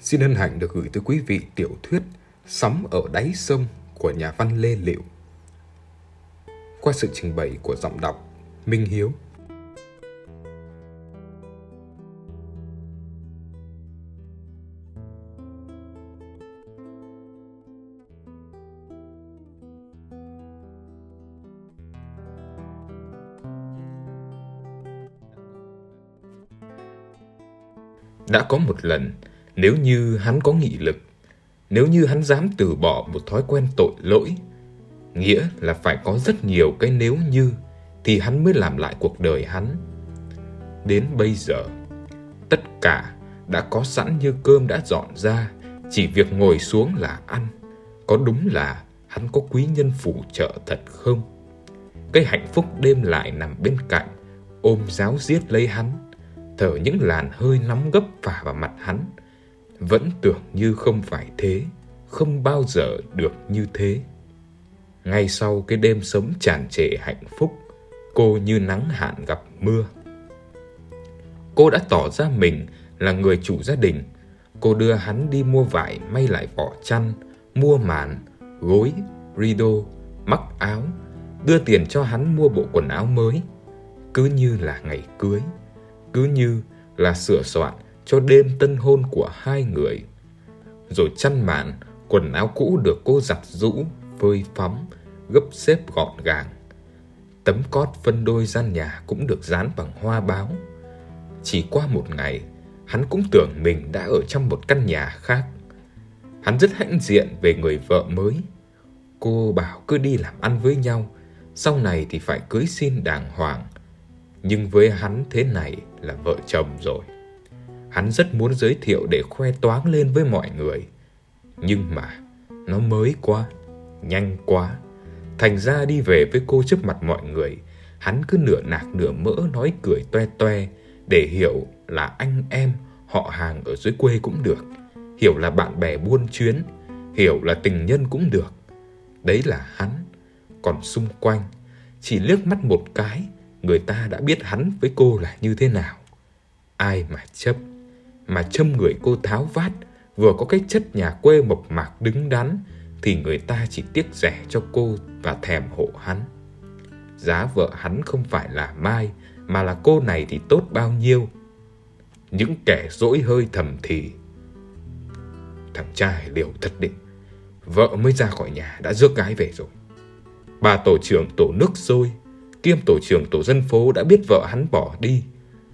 xin hân hạnh được gửi tới quý vị tiểu thuyết Sóng ở đáy sông của nhà văn Lê Liệu. Qua sự trình bày của giọng đọc Minh Hiếu. Đã có một lần, nếu như hắn có nghị lực, nếu như hắn dám từ bỏ một thói quen tội lỗi, nghĩa là phải có rất nhiều cái nếu như thì hắn mới làm lại cuộc đời hắn. Đến bây giờ, tất cả đã có sẵn như cơm đã dọn ra, chỉ việc ngồi xuống là ăn. Có đúng là hắn có quý nhân phù trợ thật không? Cái hạnh phúc đêm lại nằm bên cạnh, ôm giáo giết lấy hắn thở những làn hơi nóng gấp phả vào mặt hắn. Vẫn tưởng như không phải thế, không bao giờ được như thế. Ngay sau cái đêm sống tràn trề hạnh phúc, cô như nắng hạn gặp mưa. Cô đã tỏ ra mình là người chủ gia đình. Cô đưa hắn đi mua vải may lại vỏ chăn, mua màn, gối, rido, mắc áo, đưa tiền cho hắn mua bộ quần áo mới. Cứ như là ngày cưới cứ như là sửa soạn cho đêm tân hôn của hai người. Rồi chăn màn, quần áo cũ được cô giặt rũ, phơi phóng, gấp xếp gọn gàng. Tấm cót phân đôi gian nhà cũng được dán bằng hoa báo. Chỉ qua một ngày, hắn cũng tưởng mình đã ở trong một căn nhà khác. Hắn rất hãnh diện về người vợ mới. Cô bảo cứ đi làm ăn với nhau, sau này thì phải cưới xin đàng hoàng – nhưng với hắn thế này là vợ chồng rồi. Hắn rất muốn giới thiệu để khoe toáng lên với mọi người. Nhưng mà nó mới quá, nhanh quá. Thành ra đi về với cô trước mặt mọi người, hắn cứ nửa nạc nửa mỡ nói cười toe toe để hiểu là anh em, họ hàng ở dưới quê cũng được. Hiểu là bạn bè buôn chuyến, hiểu là tình nhân cũng được. Đấy là hắn. Còn xung quanh, chỉ liếc mắt một cái người ta đã biết hắn với cô là như thế nào. Ai mà chấp, mà châm người cô tháo vát, vừa có cái chất nhà quê mộc mạc đứng đắn, thì người ta chỉ tiếc rẻ cho cô và thèm hộ hắn. Giá vợ hắn không phải là Mai, mà là cô này thì tốt bao nhiêu. Những kẻ dỗi hơi thầm thì. Thằng trai liều thật định, vợ mới ra khỏi nhà đã rước gái về rồi. Bà tổ trưởng tổ nước rồi kiêm tổ trưởng tổ dân phố đã biết vợ hắn bỏ đi,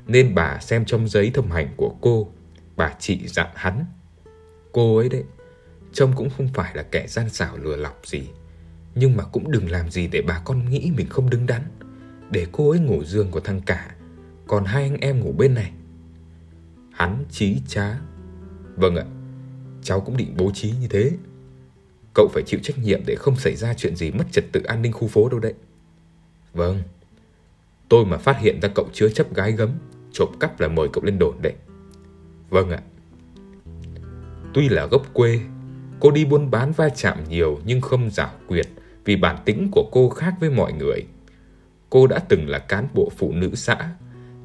nên bà xem trong giấy thông hành của cô, bà chị dặn hắn. Cô ấy đấy, trông cũng không phải là kẻ gian xảo lừa lọc gì, nhưng mà cũng đừng làm gì để bà con nghĩ mình không đứng đắn, để cô ấy ngủ giường của thằng cả, còn hai anh em ngủ bên này. Hắn chí trá. Vâng ạ, cháu cũng định bố trí như thế. Cậu phải chịu trách nhiệm để không xảy ra chuyện gì mất trật tự an ninh khu phố đâu đấy. Vâng Tôi mà phát hiện ra cậu chứa chấp gái gấm Trộm cắp là mời cậu lên đồn đấy Vâng ạ Tuy là gốc quê Cô đi buôn bán va chạm nhiều Nhưng không giảo quyệt Vì bản tính của cô khác với mọi người Cô đã từng là cán bộ phụ nữ xã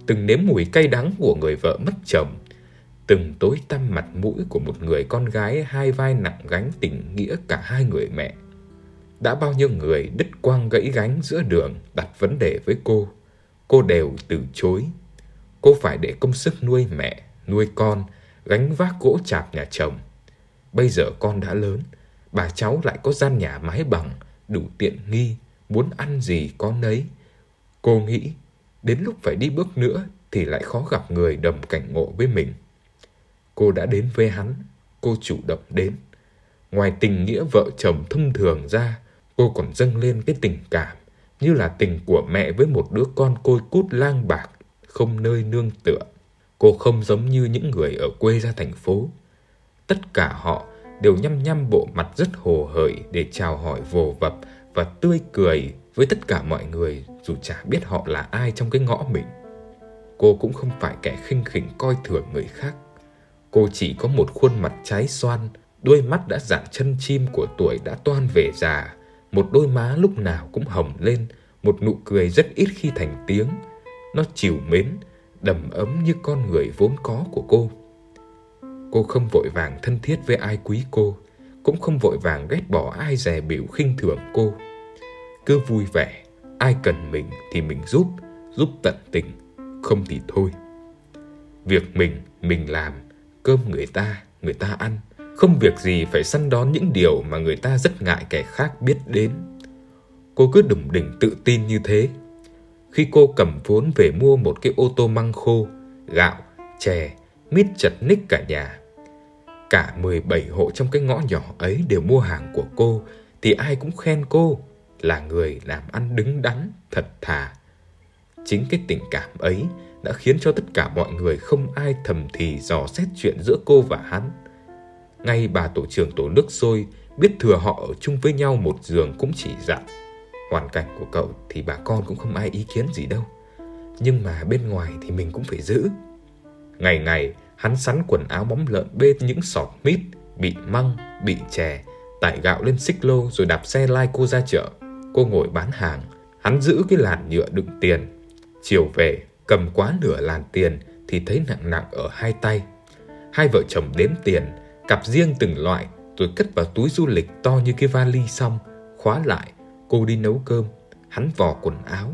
Từng nếm mùi cay đắng của người vợ mất chồng Từng tối tăm mặt mũi của một người con gái Hai vai nặng gánh tình nghĩa cả hai người mẹ đã bao nhiêu người đứt quang gãy gánh giữa đường đặt vấn đề với cô. Cô đều từ chối. Cô phải để công sức nuôi mẹ, nuôi con, gánh vác gỗ chạp nhà chồng. Bây giờ con đã lớn, bà cháu lại có gian nhà mái bằng, đủ tiện nghi, muốn ăn gì có nấy. Cô nghĩ, đến lúc phải đi bước nữa thì lại khó gặp người đồng cảnh ngộ với mình. Cô đã đến với hắn, cô chủ động đến. Ngoài tình nghĩa vợ chồng thông thường ra, cô còn dâng lên cái tình cảm như là tình của mẹ với một đứa con côi cút lang bạc, không nơi nương tựa. Cô không giống như những người ở quê ra thành phố. Tất cả họ đều nhăm nhăm bộ mặt rất hồ hởi để chào hỏi vồ vập và tươi cười với tất cả mọi người dù chả biết họ là ai trong cái ngõ mình. Cô cũng không phải kẻ khinh khỉnh coi thường người khác. Cô chỉ có một khuôn mặt trái xoan, đôi mắt đã dạng chân chim của tuổi đã toan về già, một đôi má lúc nào cũng hồng lên, một nụ cười rất ít khi thành tiếng. Nó chiều mến, đầm ấm như con người vốn có của cô. Cô không vội vàng thân thiết với ai quý cô, cũng không vội vàng ghét bỏ ai dè biểu khinh thường cô. Cứ vui vẻ, ai cần mình thì mình giúp, giúp tận tình, không thì thôi. Việc mình, mình làm, cơm người ta, người ta ăn, không việc gì phải săn đón những điều mà người ta rất ngại kẻ khác biết đến. Cô cứ đủng đỉnh tự tin như thế. Khi cô cầm vốn về mua một cái ô tô măng khô, gạo, chè, mít chật ních cả nhà. Cả 17 hộ trong cái ngõ nhỏ ấy đều mua hàng của cô, thì ai cũng khen cô là người làm ăn đứng đắn, thật thà. Chính cái tình cảm ấy đã khiến cho tất cả mọi người không ai thầm thì dò xét chuyện giữa cô và hắn. Ngay bà tổ trưởng tổ nước sôi biết thừa họ ở chung với nhau một giường cũng chỉ dặn. Hoàn cảnh của cậu thì bà con cũng không ai ý kiến gì đâu. Nhưng mà bên ngoài thì mình cũng phải giữ. Ngày ngày, hắn sắn quần áo bóng lợn bên những sọt mít, bị măng, bị chè, tải gạo lên xích lô rồi đạp xe lai cô ra chợ. Cô ngồi bán hàng, hắn giữ cái làn nhựa đựng tiền. Chiều về, cầm quá nửa làn tiền thì thấy nặng nặng ở hai tay. Hai vợ chồng đếm tiền, cặp riêng từng loại rồi cất vào túi du lịch to như cái vali xong, khóa lại, cô đi nấu cơm, hắn vò quần áo.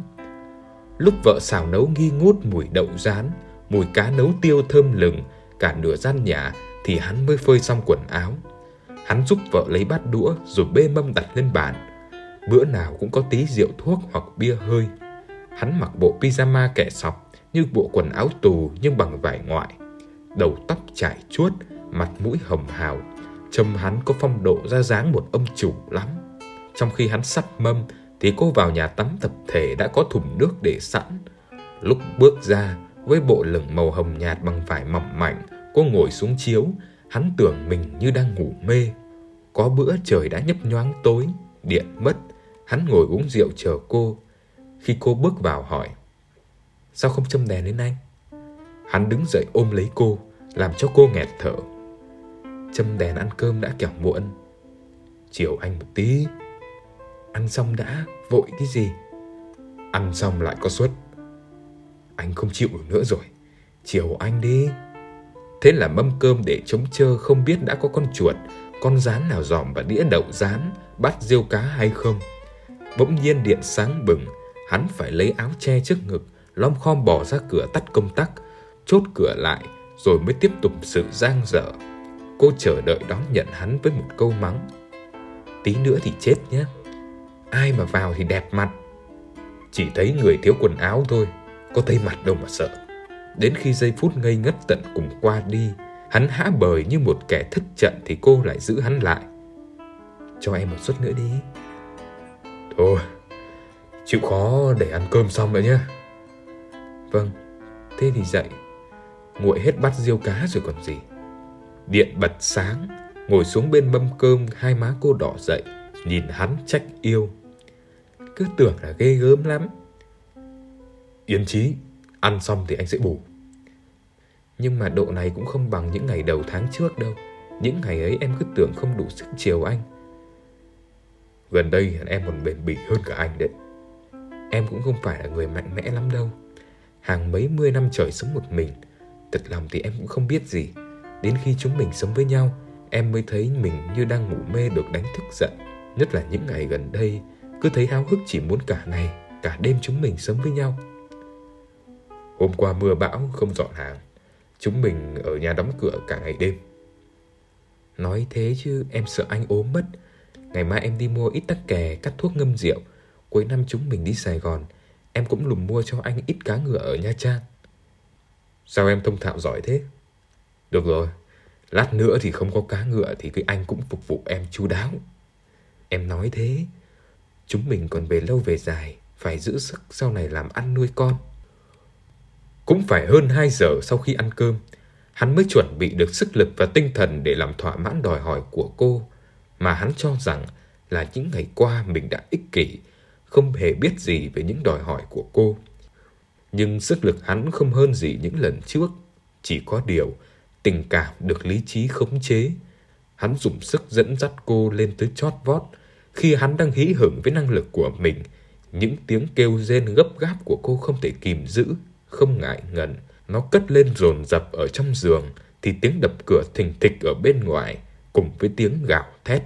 Lúc vợ xào nấu nghi ngút mùi đậu rán, mùi cá nấu tiêu thơm lừng, cả nửa gian nhà thì hắn mới phơi xong quần áo. Hắn giúp vợ lấy bát đũa rồi bê mâm đặt lên bàn. Bữa nào cũng có tí rượu thuốc hoặc bia hơi. Hắn mặc bộ pyjama kẻ sọc như bộ quần áo tù nhưng bằng vải ngoại. Đầu tóc trải chuốt, mặt mũi hồng hào. Trông hắn có phong độ ra dáng một ông chủ lắm. Trong khi hắn sắp mâm thì cô vào nhà tắm tập thể đã có thùng nước để sẵn. Lúc bước ra, với bộ lửng màu hồng nhạt bằng vải mỏng mảnh, cô ngồi xuống chiếu, hắn tưởng mình như đang ngủ mê. Có bữa trời đã nhấp nhoáng tối, điện mất, hắn ngồi uống rượu chờ cô. Khi cô bước vào hỏi, sao không châm đèn lên anh? Hắn đứng dậy ôm lấy cô, làm cho cô nghẹt thở. Châm đèn ăn cơm đã kẻo muộn. Chiều anh một tí. Ăn xong đã, vội cái gì? Ăn xong lại có suất. Anh không chịu được nữa rồi. Chiều anh đi. Thế là mâm cơm để chống chơ không biết đã có con chuột, con rán nào dòm vào đĩa đậu rán, bắt riêu cá hay không. Bỗng nhiên điện sáng bừng, hắn phải lấy áo che trước ngực, lom khom bỏ ra cửa tắt công tắc, chốt cửa lại, rồi mới tiếp tục sự giang dở. Cô chờ đợi đón nhận hắn với một câu mắng. Tí nữa thì chết nhé. Ai mà vào thì đẹp mặt. Chỉ thấy người thiếu quần áo thôi, có thấy mặt đâu mà sợ. Đến khi giây phút ngây ngất tận cùng qua đi, hắn hã bời như một kẻ thất trận thì cô lại giữ hắn lại. Cho em một suất nữa đi. Thôi, chịu khó để ăn cơm xong rồi nhé. Vâng, thế thì dậy. Nguội hết bát riêu cá rồi còn gì. Điện bật sáng, ngồi xuống bên mâm cơm hai má cô đỏ dậy, nhìn hắn trách yêu. Cứ tưởng là ghê gớm lắm. Yên chí, ăn xong thì anh sẽ bù. Nhưng mà độ này cũng không bằng những ngày đầu tháng trước đâu. Những ngày ấy em cứ tưởng không đủ sức chiều anh. Gần đây em còn bền bỉ hơn cả anh đấy. Em cũng không phải là người mạnh mẽ lắm đâu. Hàng mấy mươi năm trời sống một mình, thật lòng thì em cũng không biết gì. Đến khi chúng mình sống với nhau, em mới thấy mình như đang ngủ mê được đánh thức giận. Nhất là những ngày gần đây, cứ thấy háo hức chỉ muốn cả ngày, cả đêm chúng mình sống với nhau. Hôm qua mưa bão không dọn hàng, chúng mình ở nhà đóng cửa cả ngày đêm. Nói thế chứ em sợ anh ốm mất. Ngày mai em đi mua ít tắc kè, cắt thuốc ngâm rượu. Cuối năm chúng mình đi Sài Gòn, em cũng lùm mua cho anh ít cá ngựa ở Nha Trang. Sao em thông thạo giỏi thế? Được rồi, lát nữa thì không có cá ngựa thì cái anh cũng phục vụ em chu đáo. Em nói thế, chúng mình còn về lâu về dài, phải giữ sức sau này làm ăn nuôi con. Cũng phải hơn 2 giờ sau khi ăn cơm, hắn mới chuẩn bị được sức lực và tinh thần để làm thỏa mãn đòi hỏi của cô, mà hắn cho rằng là những ngày qua mình đã ích kỷ, không hề biết gì về những đòi hỏi của cô. Nhưng sức lực hắn không hơn gì những lần trước, chỉ có điều tình cảm được lý trí khống chế. Hắn dùng sức dẫn dắt cô lên tới chót vót, khi hắn đang hí hửng với năng lực của mình, những tiếng kêu rên gấp gáp của cô không thể kìm giữ không ngại ngần, nó cất lên rồn rập ở trong giường, thì tiếng đập cửa thình thịch ở bên ngoài cùng với tiếng gào thét.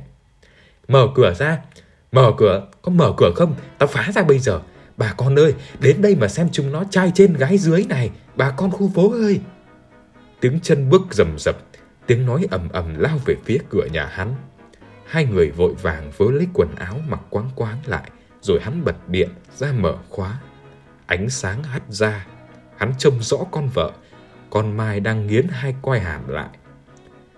Mở cửa ra, mở cửa, có mở cửa không? Tao phá ra bây giờ. Bà con ơi, đến đây mà xem chúng nó trai trên gái dưới này, bà con khu phố ơi. Tiếng chân bước rầm rập, tiếng nói ầm ầm lao về phía cửa nhà hắn. Hai người vội vàng vớ lấy quần áo mặc quáng quáng lại, rồi hắn bật điện ra mở khóa. Ánh sáng hắt ra, hắn trông rõ con vợ, con Mai đang nghiến hai quai hàm lại.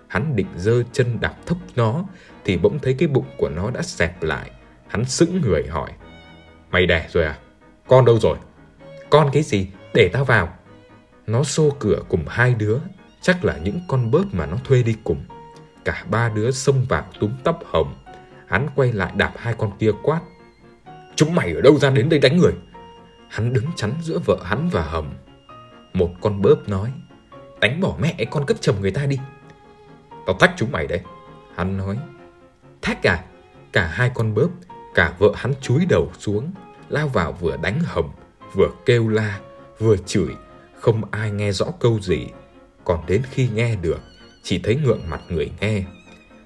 Hắn định giơ chân đạp thốc nó, thì bỗng thấy cái bụng của nó đã xẹp lại. Hắn sững người hỏi, Mày đẻ rồi à? Con đâu rồi? Con cái gì? Để tao vào. Nó xô cửa cùng hai đứa, chắc là những con bớp mà nó thuê đi cùng. Cả ba đứa xông vào túm tóc hồng. Hắn quay lại đạp hai con kia quát. Chúng mày ở đâu ra đến đây đánh người? Hắn đứng chắn giữa vợ hắn và Hồng. Một con bớp nói. Đánh bỏ mẹ con cất chồng người ta đi. Tao thách chúng mày đấy. Hắn nói. Thách à? Cả hai con bớp, cả vợ hắn chúi đầu xuống, lao vào vừa đánh Hồng, vừa kêu la, vừa chửi. Không ai nghe rõ câu gì. Còn đến khi nghe được, chỉ thấy ngượng mặt người nghe.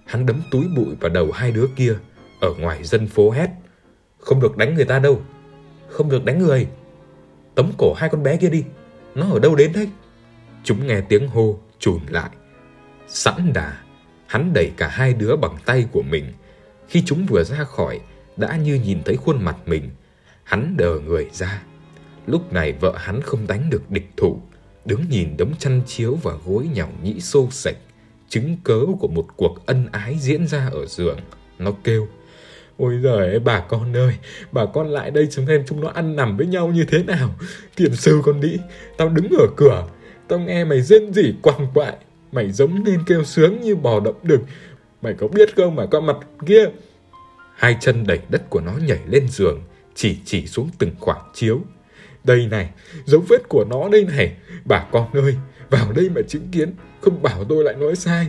Hắn đấm túi bụi vào đầu hai đứa kia, ở ngoài dân phố hét. Không được đánh người ta đâu. Không được đánh người. Tấm cổ hai con bé kia đi. Nó ở đâu đến đấy? Chúng nghe tiếng hô, trùn lại. Sẵn đà, hắn đẩy cả hai đứa bằng tay của mình. Khi chúng vừa ra khỏi, đã như nhìn thấy khuôn mặt mình. Hắn đờ người ra. Lúc này vợ hắn không đánh được địch thủ, đứng nhìn đống chăn chiếu và gối nhỏng nhĩ xô sạch, chứng cớ của một cuộc ân ái diễn ra ở giường. Nó kêu, Ôi giời bà con ơi, bà con lại đây chúng em chúng nó ăn nằm với nhau như thế nào. thiền sư con đĩ tao đứng ở cửa, tao nghe mày rên rỉ quằn quại. Mày giống nên kêu sướng như bò động đực. Mày có biết không mà con mặt kia. Hai chân đẩy đất của nó nhảy lên giường, chỉ chỉ xuống từng khoảng chiếu. Đây này, dấu vết của nó đây này. Bà con ơi, vào đây mà chứng kiến, không bảo tôi lại nói sai.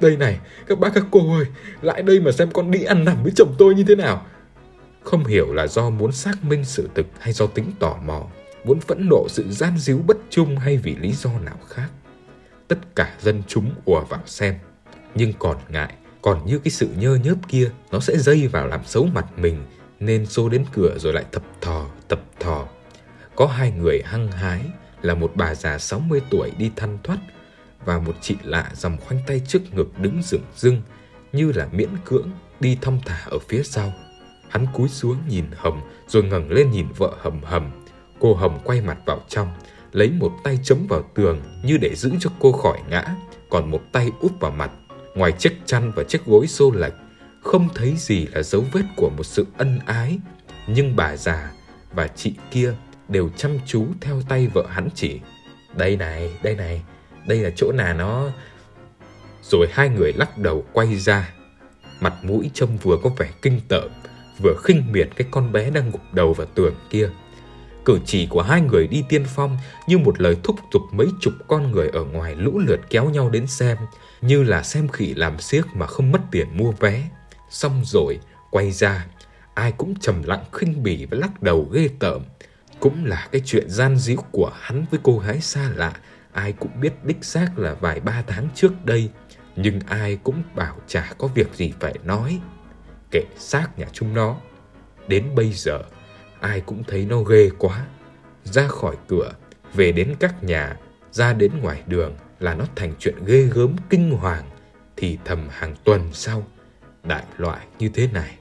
Đây này, các bác các cô ơi, lại đây mà xem con đi ăn nằm với chồng tôi như thế nào. Không hiểu là do muốn xác minh sự thực hay do tính tò mò, muốn phẫn nộ sự gian díu bất trung hay vì lý do nào khác. Tất cả dân chúng ùa vào xem, nhưng còn ngại, còn như cái sự nhơ nhớp kia, nó sẽ dây vào làm xấu mặt mình, nên xô đến cửa rồi lại thập thò, tập thò. Có hai người hăng hái, là một bà già 60 tuổi đi thăn thoát và một chị lạ dòng khoanh tay trước ngực đứng dựng dưng như là miễn cưỡng đi thong thả ở phía sau. Hắn cúi xuống nhìn hầm rồi ngẩng lên nhìn vợ Hầm Hầm. Cô hầm quay mặt vào trong, lấy một tay chống vào tường như để giữ cho cô khỏi ngã, còn một tay úp vào mặt. Ngoài chiếc chăn và chiếc gối xô lệch, không thấy gì là dấu vết của một sự ân ái. Nhưng bà già và chị kia đều chăm chú theo tay vợ hắn chỉ. Đây này, đây này, đây là chỗ nào nó... Rồi hai người lắc đầu quay ra. Mặt mũi trông vừa có vẻ kinh tởm, vừa khinh miệt cái con bé đang gục đầu vào tường kia. Cử chỉ của hai người đi tiên phong như một lời thúc giục mấy chục con người ở ngoài lũ lượt kéo nhau đến xem, như là xem khỉ làm xiếc mà không mất tiền mua vé. Xong rồi, quay ra, ai cũng trầm lặng khinh bỉ và lắc đầu ghê tởm. Cũng là cái chuyện gian díu của hắn với cô gái xa lạ ai cũng biết đích xác là vài ba tháng trước đây, nhưng ai cũng bảo chả có việc gì phải nói. Kể xác nhà chúng nó. Đến bây giờ, ai cũng thấy nó ghê quá. Ra khỏi cửa, về đến các nhà, ra đến ngoài đường là nó thành chuyện ghê gớm kinh hoàng. Thì thầm hàng tuần sau, đại loại như thế này.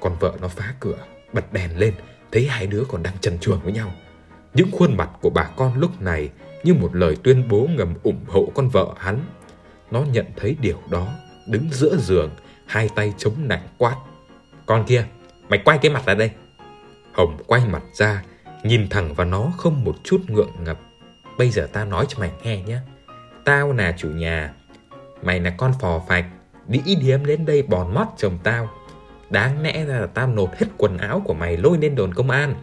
Con vợ nó phá cửa, bật đèn lên, thấy hai đứa còn đang trần truồng với nhau. Những khuôn mặt của bà con lúc này như một lời tuyên bố ngầm ủng hộ con vợ hắn. Nó nhận thấy điều đó, đứng giữa giường, hai tay chống nạnh quát. Con kia, mày quay cái mặt ra đây. Hồng quay mặt ra, nhìn thẳng vào nó không một chút ngượng ngập. Bây giờ ta nói cho mày nghe nhé. Tao là chủ nhà, mày là con phò phạch, đi điếm đến đây bòn mót chồng tao. Đáng lẽ ra là tao nộp hết quần áo của mày lôi lên đồn công an.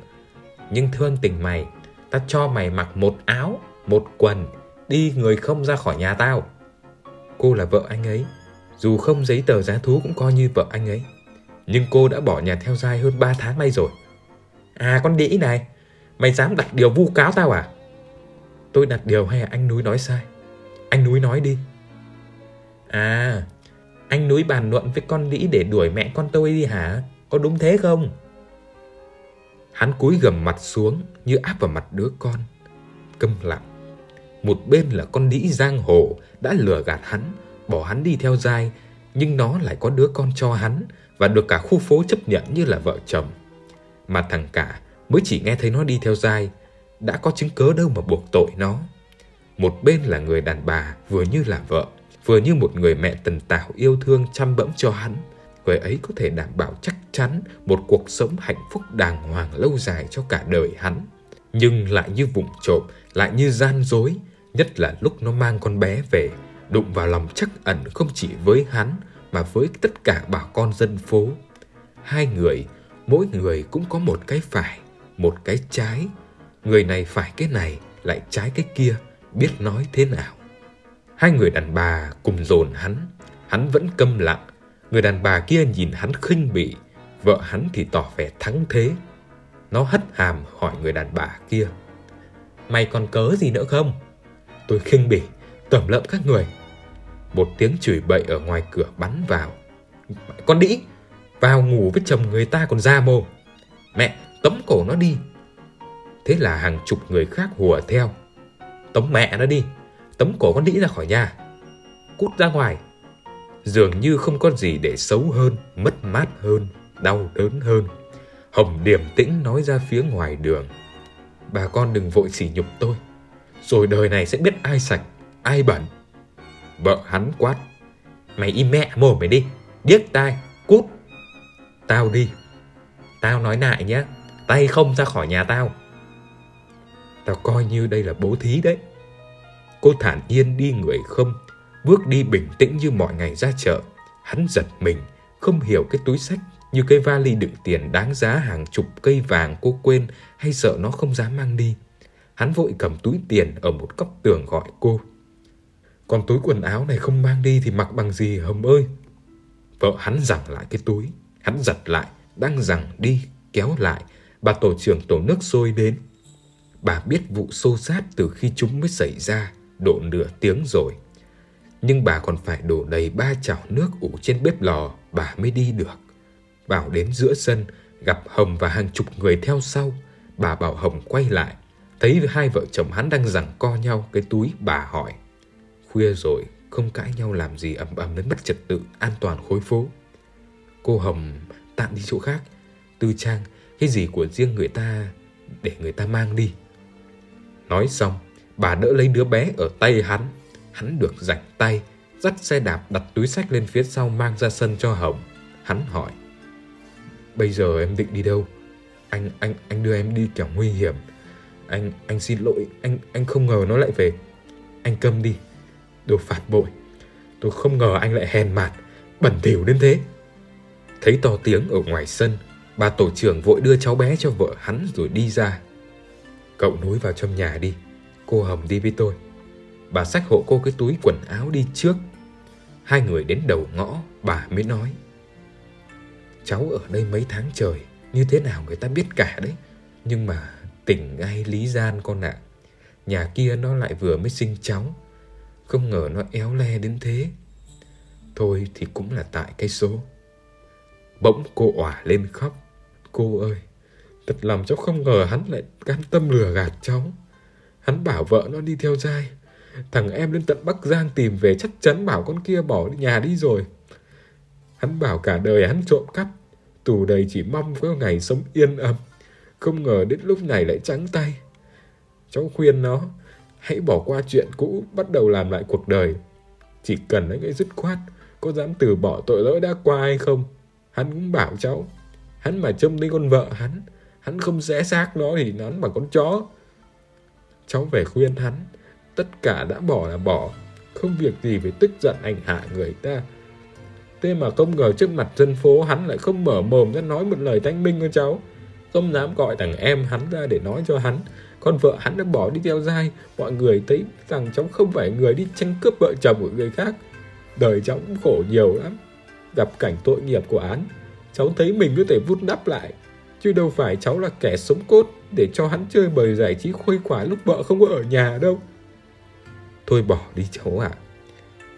Nhưng thương tình mày, tao cho mày mặc một áo một quần, đi người không ra khỏi nhà tao. Cô là vợ anh ấy, dù không giấy tờ giá thú cũng coi như vợ anh ấy. Nhưng cô đã bỏ nhà theo dai hơn 3 tháng nay rồi. À con đĩ này, mày dám đặt điều vu cáo tao à? Tôi đặt điều hay là anh Núi nói sai? Anh Núi nói đi. À, anh núi bàn luận với con đĩ để đuổi mẹ con tôi đi hả? Có đúng thế không? Hắn cúi gầm mặt xuống như áp vào mặt đứa con. Câm lặng. Một bên là con đĩ giang hồ đã lừa gạt hắn, bỏ hắn đi theo dai, nhưng nó lại có đứa con cho hắn và được cả khu phố chấp nhận như là vợ chồng. Mà thằng cả mới chỉ nghe thấy nó đi theo dai, đã có chứng cớ đâu mà buộc tội nó. Một bên là người đàn bà vừa như là vợ, vừa như một người mẹ tần tảo yêu thương chăm bẫm cho hắn. Người ấy có thể đảm bảo chắc chắn một cuộc sống hạnh phúc đàng hoàng lâu dài cho cả đời hắn. Nhưng lại như vụng trộm, lại như gian dối, nhất là lúc nó mang con bé về, đụng vào lòng chắc ẩn không chỉ với hắn mà với tất cả bà con dân phố. Hai người, mỗi người cũng có một cái phải, một cái trái. Người này phải cái này, lại trái cái kia, biết nói thế nào. Hai người đàn bà cùng dồn hắn, hắn vẫn câm lặng. Người đàn bà kia nhìn hắn khinh bỉ, vợ hắn thì tỏ vẻ thắng thế. Nó hất hàm hỏi người đàn bà kia. Mày còn cớ gì nữa không? Tôi khinh bỉ, tẩm lợm các người. Một tiếng chửi bậy ở ngoài cửa bắn vào. Con đĩ, vào ngủ với chồng người ta còn ra mồm. Mẹ, tấm cổ nó đi. Thế là hàng chục người khác hùa theo. Tống mẹ nó đi, tấm cổ con đĩ ra khỏi nhà. Cút ra ngoài. Dường như không có gì để xấu hơn, mất mát hơn, đau đớn hơn. Hồng điềm tĩnh nói ra phía ngoài đường. Bà con đừng vội sỉ nhục tôi. Rồi đời này sẽ biết ai sạch, ai bẩn. Vợ hắn quát. Mày im mẹ mồm mày đi, điếc tai, cút. Tao đi. Tao nói lại nhé, tay không ra khỏi nhà tao. Tao coi như đây là bố thí đấy. Cô thản nhiên đi người không, bước đi bình tĩnh như mọi ngày ra chợ. Hắn giật mình, không hiểu cái túi sách như cái vali đựng tiền đáng giá hàng chục cây vàng cô quên hay sợ nó không dám mang đi. Hắn vội cầm túi tiền ở một góc tường gọi cô. Còn túi quần áo này không mang đi thì mặc bằng gì Hồng ơi? Vợ hắn giằng lại cái túi, hắn giật lại, đang giằng đi, kéo lại. Bà tổ trưởng tổ nước sôi đến. Bà biết vụ xô xát từ khi chúng mới xảy ra, độ nửa tiếng rồi. Nhưng bà còn phải đổ đầy ba chảo nước ủ trên bếp lò, bà mới đi được. Bảo đến giữa sân, gặp Hồng và hàng chục người theo sau. Bà bảo Hồng quay lại, thấy hai vợ chồng hắn đang giằng co nhau cái túi, bà hỏi. Khuya rồi, không cãi nhau làm gì ầm ầm đến mất trật tự, an toàn khối phố. Cô Hồng tạm đi chỗ khác. Tư Trang, cái gì của riêng người ta để người ta mang đi. Nói xong, bà đỡ lấy đứa bé ở tay hắn. Hắn được rảnh tay, dắt xe đạp đặt túi sách lên phía sau mang ra sân cho Hồng. Hắn hỏi. Bây giờ em định đi đâu? Anh anh anh đưa em đi kẻo nguy hiểm. Anh anh xin lỗi, anh anh không ngờ nó lại về. Anh câm đi. Đồ phạt bội. Tôi không ngờ anh lại hèn mạt, bẩn thỉu đến thế. Thấy to tiếng ở ngoài sân, bà tổ trưởng vội đưa cháu bé cho vợ hắn rồi đi ra. Cậu nối vào trong nhà đi, cô Hồng đi với tôi. Bà xách hộ cô cái túi quần áo đi trước. Hai người đến đầu ngõ, bà mới nói. Cháu ở đây mấy tháng trời, như thế nào người ta biết cả đấy. Nhưng mà tỉnh ngay lý gian con ạ. À. Nhà kia nó lại vừa mới sinh cháu. Không ngờ nó éo le đến thế. Thôi thì cũng là tại cái số. Bỗng cô òa lên khóc. Cô ơi, thật lòng cháu không ngờ hắn lại can tâm lừa gạt cháu. Hắn bảo vợ nó đi theo dai. Thằng em lên tận Bắc Giang tìm về chắc chắn bảo con kia bỏ nhà đi rồi. Hắn bảo cả đời hắn trộm cắp. Tù đầy chỉ mong có ngày sống yên ấm. Không ngờ đến lúc này lại trắng tay. Cháu khuyên nó, hãy bỏ qua chuyện cũ, bắt đầu làm lại cuộc đời. Chỉ cần anh ấy dứt khoát, có dám từ bỏ tội lỗi đã qua hay không? Hắn cũng bảo cháu, hắn mà trông thấy con vợ hắn, hắn không xé xác nó thì nó bằng con chó. Cháu về khuyên hắn, tất cả đã bỏ là bỏ, không việc gì phải tức giận ảnh hạ người ta. Thế mà không ngờ trước mặt dân phố hắn lại không mở mồm ra nói một lời thanh minh cho cháu. Không dám gọi thằng em hắn ra để nói cho hắn. Con vợ hắn đã bỏ đi theo dai. Mọi người thấy rằng cháu không phải người đi tranh cướp vợ chồng của người khác. Đời cháu cũng khổ nhiều lắm. Gặp cảnh tội nghiệp của án, cháu thấy mình có thể vút đắp lại. Chứ đâu phải cháu là kẻ sống cốt để cho hắn chơi bời giải trí khuây khỏa lúc vợ không có ở nhà đâu. Thôi bỏ đi cháu ạ. À.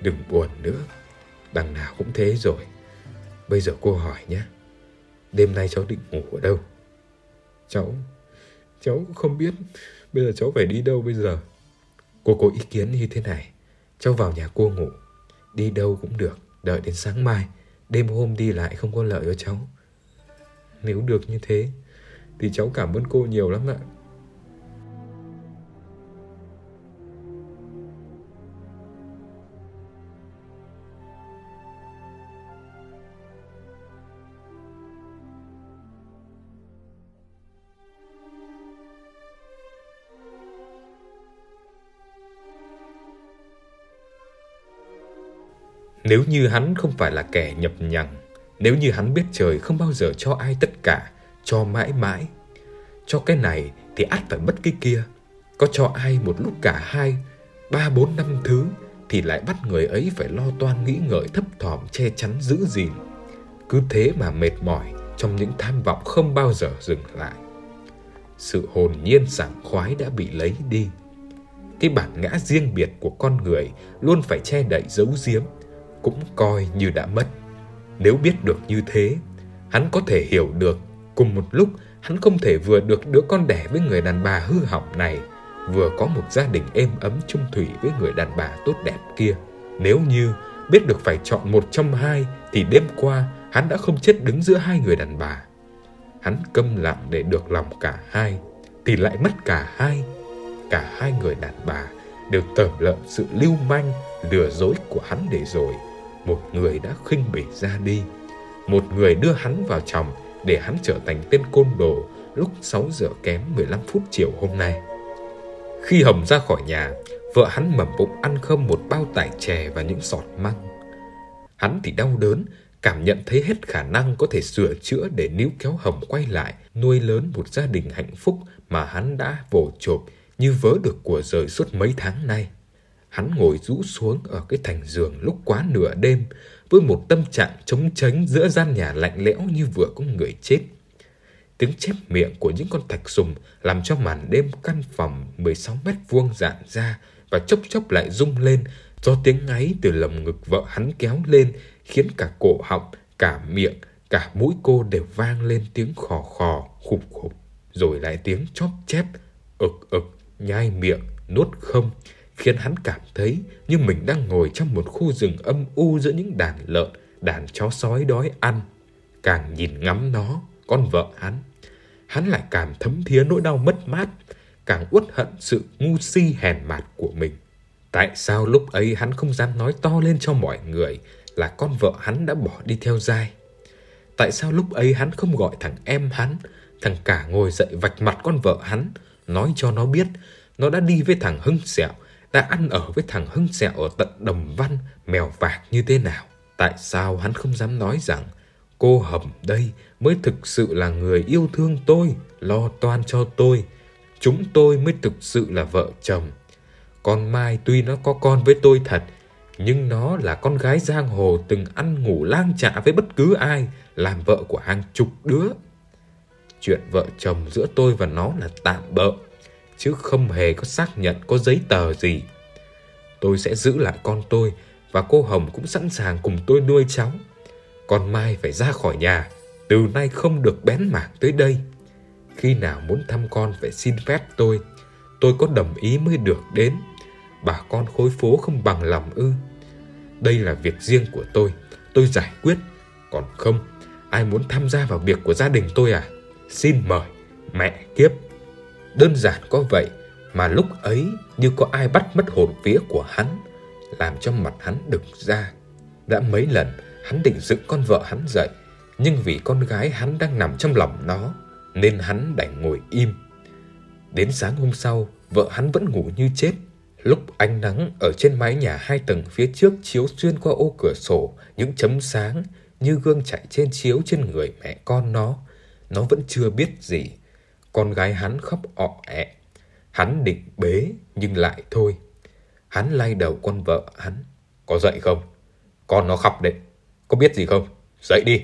Đừng buồn nữa. đằng nào cũng thế rồi. Bây giờ cô hỏi nhé. Đêm nay cháu định ngủ ở đâu? Cháu... Cháu không biết Bây giờ cháu phải đi đâu bây giờ Cô có ý kiến như thế này Cháu vào nhà cô ngủ Đi đâu cũng được Đợi đến sáng mai Đêm hôm đi lại không có lợi cho cháu nếu được như thế Thì cháu cảm ơn cô nhiều lắm ạ. Nếu như hắn không phải là kẻ nhập nhằng, nếu như hắn biết trời không bao giờ cho ai tất cả, cho mãi mãi, cho cái này thì ắt phải mất cái kia. Có cho ai một lúc cả hai, ba bốn năm thứ thì lại bắt người ấy phải lo toan nghĩ ngợi thấp thỏm che chắn giữ gìn. Cứ thế mà mệt mỏi trong những tham vọng không bao giờ dừng lại. Sự hồn nhiên sảng khoái đã bị lấy đi. Cái bản ngã riêng biệt của con người luôn phải che đậy giấu giếm cũng coi như đã mất. Nếu biết được như thế, hắn có thể hiểu được cùng một lúc hắn không thể vừa được đứa con đẻ với người đàn bà hư hỏng này, vừa có một gia đình êm ấm chung thủy với người đàn bà tốt đẹp kia. Nếu như biết được phải chọn một trong hai thì đêm qua hắn đã không chết đứng giữa hai người đàn bà. Hắn câm lặng để được lòng cả hai thì lại mất cả hai. Cả hai người đàn bà đều tởm lợn sự lưu manh, lừa dối của hắn để rồi một người đã khinh bỉ ra đi. Một người đưa hắn vào chồng để hắn trở thành tên côn đồ lúc 6 giờ kém 15 phút chiều hôm nay. Khi Hồng ra khỏi nhà, vợ hắn mầm bụng ăn không một bao tải chè và những sọt măng. Hắn thì đau đớn, cảm nhận thấy hết khả năng có thể sửa chữa để níu kéo Hồng quay lại, nuôi lớn một gia đình hạnh phúc mà hắn đã vồ chộp như vớ được của rời suốt mấy tháng nay. Hắn ngồi rũ xuống ở cái thành giường lúc quá nửa đêm với một tâm trạng trống tránh giữa gian nhà lạnh lẽo như vừa có người chết. Tiếng chép miệng của những con thạch sùng làm cho màn đêm căn phòng 16 mét vuông dạn ra và chốc chốc lại rung lên do tiếng ngáy từ lồng ngực vợ hắn kéo lên khiến cả cổ họng, cả miệng, cả mũi cô đều vang lên tiếng khò khò, khục khục. Rồi lại tiếng chóp chép, ực ực, nhai miệng, nuốt không, khiến hắn cảm thấy như mình đang ngồi trong một khu rừng âm u giữa những đàn lợn, đàn chó sói đói ăn. Càng nhìn ngắm nó, con vợ hắn, hắn lại càng thấm thía nỗi đau mất mát, càng uất hận sự ngu si hèn mạt của mình. Tại sao lúc ấy hắn không dám nói to lên cho mọi người là con vợ hắn đã bỏ đi theo dai? Tại sao lúc ấy hắn không gọi thằng em hắn, thằng cả ngồi dậy vạch mặt con vợ hắn, nói cho nó biết nó đã đi với thằng Hưng Sẹo đã ăn ở với thằng Hưng Sẹo ở tận Đồng Văn, mèo vạc như thế nào. Tại sao hắn không dám nói rằng cô Hầm đây mới thực sự là người yêu thương tôi, lo toan cho tôi. Chúng tôi mới thực sự là vợ chồng. Con Mai tuy nó có con với tôi thật, nhưng nó là con gái giang hồ từng ăn ngủ lang trạ với bất cứ ai, làm vợ của hàng chục đứa. Chuyện vợ chồng giữa tôi và nó là tạm bợ chứ không hề có xác nhận có giấy tờ gì. Tôi sẽ giữ lại con tôi và cô Hồng cũng sẵn sàng cùng tôi nuôi cháu. Con Mai phải ra khỏi nhà, từ nay không được bén mảng tới đây. Khi nào muốn thăm con phải xin phép tôi, tôi có đồng ý mới được đến. Bà con khối phố không bằng lòng ư. Đây là việc riêng của tôi, tôi giải quyết. Còn không, ai muốn tham gia vào việc của gia đình tôi à? Xin mời, mẹ kiếp. Đơn giản có vậy mà lúc ấy như có ai bắt mất hồn vía của hắn, làm cho mặt hắn đực ra. Đã mấy lần hắn định dựng con vợ hắn dậy, nhưng vì con gái hắn đang nằm trong lòng nó, nên hắn đành ngồi im. Đến sáng hôm sau, vợ hắn vẫn ngủ như chết. Lúc ánh nắng ở trên mái nhà hai tầng phía trước chiếu xuyên qua ô cửa sổ, những chấm sáng như gương chạy trên chiếu trên người mẹ con nó, nó vẫn chưa biết gì con gái hắn khóc ọ ẹ. Hắn định bế nhưng lại thôi. Hắn lay đầu con vợ hắn. Có dậy không? Con nó khóc đấy. Có biết gì không? Dậy đi.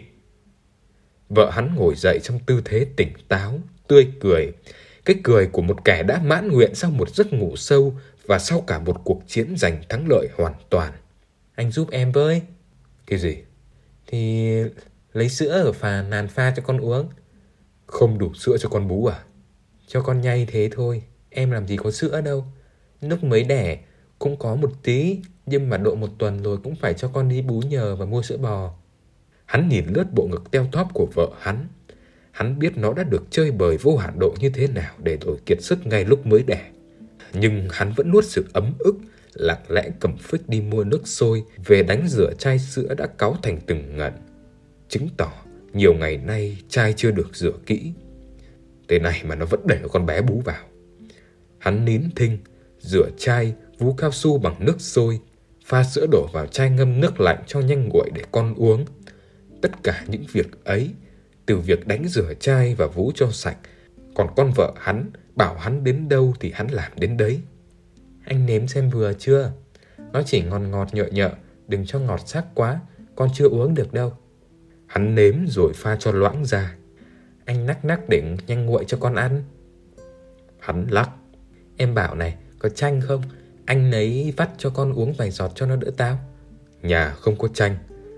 Vợ hắn ngồi dậy trong tư thế tỉnh táo, tươi cười. Cái cười của một kẻ đã mãn nguyện sau một giấc ngủ sâu và sau cả một cuộc chiến giành thắng lợi hoàn toàn. Anh giúp em với. Cái gì? Thì lấy sữa ở phà nàn pha cho con uống không đủ sữa cho con bú à? Cho con nhay thế thôi Em làm gì có sữa đâu Lúc mới đẻ cũng có một tí Nhưng mà độ một tuần rồi cũng phải cho con đi bú nhờ và mua sữa bò Hắn nhìn lướt bộ ngực teo tóp của vợ hắn Hắn biết nó đã được chơi bời vô hạn độ như thế nào để rồi kiệt sức ngay lúc mới đẻ. Nhưng hắn vẫn nuốt sự ấm ức, lặng lẽ cầm phích đi mua nước sôi, về đánh rửa chai sữa đã cáu thành từng ngần. Chứng tỏ nhiều ngày nay chai chưa được rửa kỹ. Thế này mà nó vẫn để con bé bú vào. Hắn nín thinh, rửa chai, vú cao su bằng nước sôi, pha sữa đổ vào chai ngâm nước lạnh cho nhanh nguội để con uống. Tất cả những việc ấy từ việc đánh rửa chai và vú cho sạch. Còn con vợ hắn bảo hắn đến đâu thì hắn làm đến đấy. Anh nếm xem vừa chưa? Nó chỉ ngọt ngọt nhợ nhợ, đừng cho ngọt sắc quá, con chưa uống được đâu. Hắn nếm rồi pha cho loãng ra. Anh nắc nắc để nhanh nguội cho con ăn. Hắn lắc. Em bảo này, có chanh không? Anh lấy vắt cho con uống vài giọt cho nó đỡ tao. Nhà không có chanh.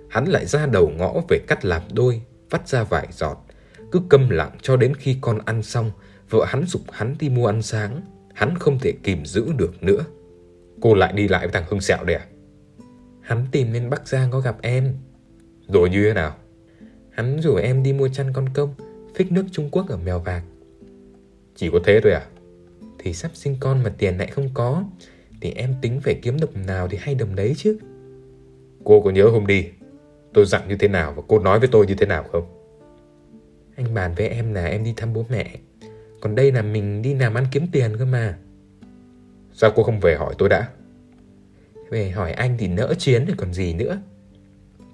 Hắn lại ra đầu ngõ về cắt làm đôi vắt ra vài giọt. Cứ câm lặng cho đến khi con ăn xong, vợ hắn dục hắn đi mua ăn sáng. Hắn không thể kìm giữ được nữa. Cô lại đi lại với thằng Hưng Sẹo đây à? Hắn tìm lên Bắc Giang có gặp em. Rồi như thế nào? Hắn rủ em đi mua chăn con công, phích nước Trung Quốc ở Mèo Vạc. Chỉ có thế thôi à? Thì sắp sinh con mà tiền lại không có, thì em tính phải kiếm đồng nào thì hay đồng đấy chứ. Cô có nhớ hôm đi Tôi dặn như thế nào và cô nói với tôi như thế nào không? Anh bàn với em là em đi thăm bố mẹ Còn đây là mình đi làm ăn kiếm tiền cơ mà Sao cô không về hỏi tôi đã? Về hỏi anh thì nỡ chiến rồi còn gì nữa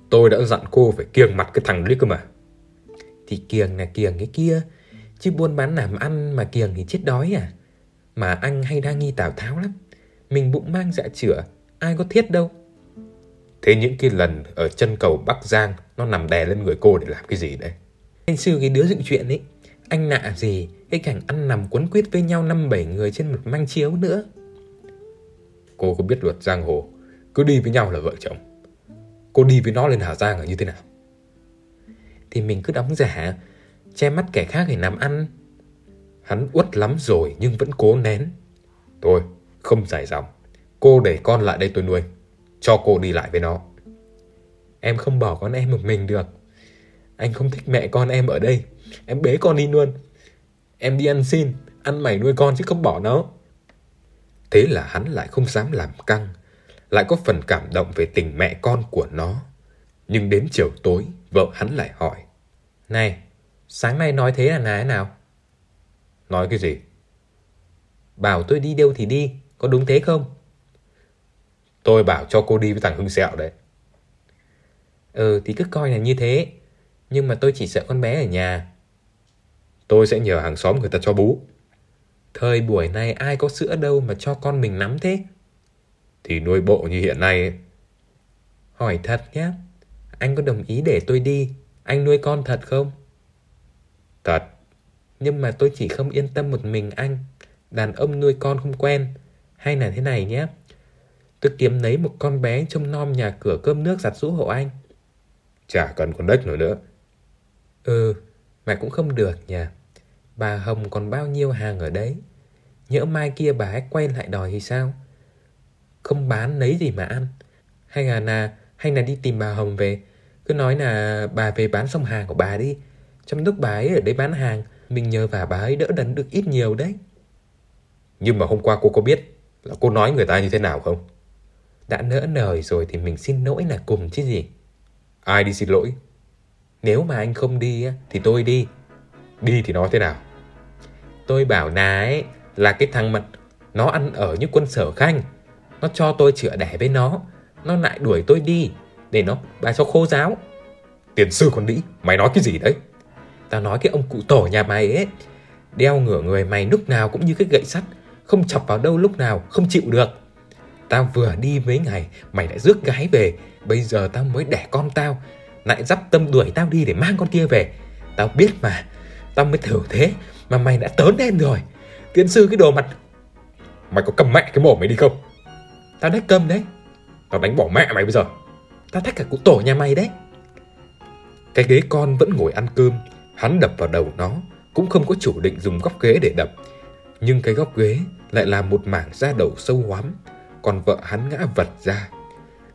Tôi đã dặn cô phải kiêng mặt cái thằng đấy cơ mà. Thì kiêng là kiêng cái kia, Chứ buôn bán làm ăn mà kiêng thì chết đói à. Mà anh hay đa nghi Tào Tháo lắm. Mình bụng mang dạ chữa Ai có thiết đâu. Thế những cái lần ở chân cầu Bắc Giang, Nó nằm đè lên người cô để làm cái gì đấy? Anh sư cái đứa dựng chuyện ấy, Anh nạ gì, Cái cảnh ăn nằm quấn quýt với nhau năm bảy người trên một manh chiếu nữa. Cô có biết luật giang hồ, Cứ đi với nhau là vợ chồng. Cô đi với nó lên Hà Giang là như thế nào Thì mình cứ đóng giả Che mắt kẻ khác để làm ăn Hắn uất lắm rồi nhưng vẫn cố nén Thôi không dài dòng Cô để con lại đây tôi nuôi cho cô đi lại với nó. Em không bỏ con em một mình được. Anh không thích mẹ con em ở đây. Em bế con đi luôn. Em đi ăn xin, ăn mày nuôi con chứ không bỏ nó. Thế là hắn lại không dám làm căng, lại có phần cảm động về tình mẹ con của nó. Nhưng đến chiều tối, vợ hắn lại hỏi. Này, sáng nay nói thế là thế nào? Nói cái gì? Bảo tôi đi đâu thì đi, có đúng thế không? Tôi bảo cho cô đi với thằng Hưng Sẹo đấy. Ừ thì cứ coi là như thế. Nhưng mà tôi chỉ sợ con bé ở nhà. Tôi sẽ nhờ hàng xóm người ta cho bú. Thời buổi này ai có sữa đâu mà cho con mình nắm thế. Thì nuôi bộ như hiện nay ấy. Hỏi thật nhé. Anh có đồng ý để tôi đi. Anh nuôi con thật không? Thật. Nhưng mà tôi chỉ không yên tâm một mình anh. Đàn ông nuôi con không quen. Hay là thế này nhé. Tôi kiếm lấy một con bé trông nom nhà cửa cơm nước giặt rũ hộ anh. Chả cần con đất nữa nữa. Ừ, mà cũng không được nhỉ. Bà Hồng còn bao nhiêu hàng ở đấy. Nhỡ mai kia bà ấy quay lại đòi thì sao? Không bán lấy gì mà ăn. Hay là, là hay là đi tìm bà Hồng về. Cứ nói là bà về bán xong hàng của bà đi. Trong lúc bà ấy ở đây bán hàng, mình nhờ và bà ấy đỡ đần được ít nhiều đấy. Nhưng mà hôm qua cô có biết là cô nói người ta như thế nào không? Đã nỡ nời rồi thì mình xin lỗi là cùng chứ gì Ai đi xin lỗi Nếu mà anh không đi thì tôi đi Đi thì nói thế nào Tôi bảo là ấy Là cái thằng mặt Nó ăn ở như quân sở khanh nó cho tôi chữa đẻ với nó. Nó lại đuổi tôi đi, Để nó bà cho khô giáo. Tiền sư còn đĩ Mày nói cái gì đấy? Tao nói cái ông cụ tổ nhà mày ấy, Đeo ngửa người mày lúc nào cũng như cái gậy sắt, Không chọc vào đâu lúc nào, Không chịu được. Tao vừa đi mấy ngày, Mày lại rước gái về, Bây giờ tao mới đẻ con tao. Lại dắp tâm đuổi tao đi để mang con kia về. Tao biết mà, Tao mới thử thế Mà mày đã tớn lên rồi. Tiến sư, cái đồ mặt, Mày có cầm mẹ cái mồm mày đi không? Tao đánh cơm đấy. Tao đánh bỏ mẹ mày bây giờ. Tao thách cả cụ tổ nhà mày đấy. Cái ghế con vẫn ngồi ăn cơm. Hắn đập vào đầu nó, Cũng không có chủ định dùng góc ghế để đập. Nhưng cái góc ghế lại là một mảng da đầu sâu hoắm. Còn vợ hắn ngã vật ra.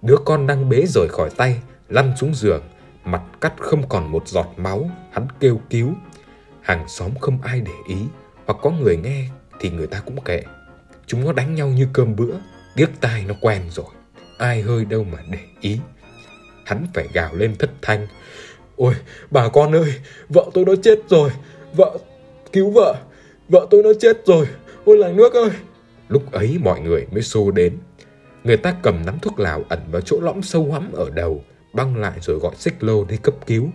Đứa con đang bế rời khỏi tay, Lăn xuống giường. Mặt cắt không còn một giọt máu, Hắn kêu cứu. Hàng xóm không ai để ý, Hoặc có người nghe thì người ta cũng kệ. Chúng nó đánh nhau như cơm bữa. Điếc tai nó quen rồi. Ai hơi đâu mà để ý. Hắn phải gào lên thất thanh. Ôi, bà con ơi, Vợ tôi nó chết rồi. Vợ, cứu vợ. Vợ tôi nó chết rồi. Ôi, làng nước ơi. Lúc ấy mọi người mới xô đến. Người ta cầm nắm thuốc lào ẩn vào chỗ lõm sâu hắm ở đầu, Băng lại rồi gọi xích lô đi cấp cứu.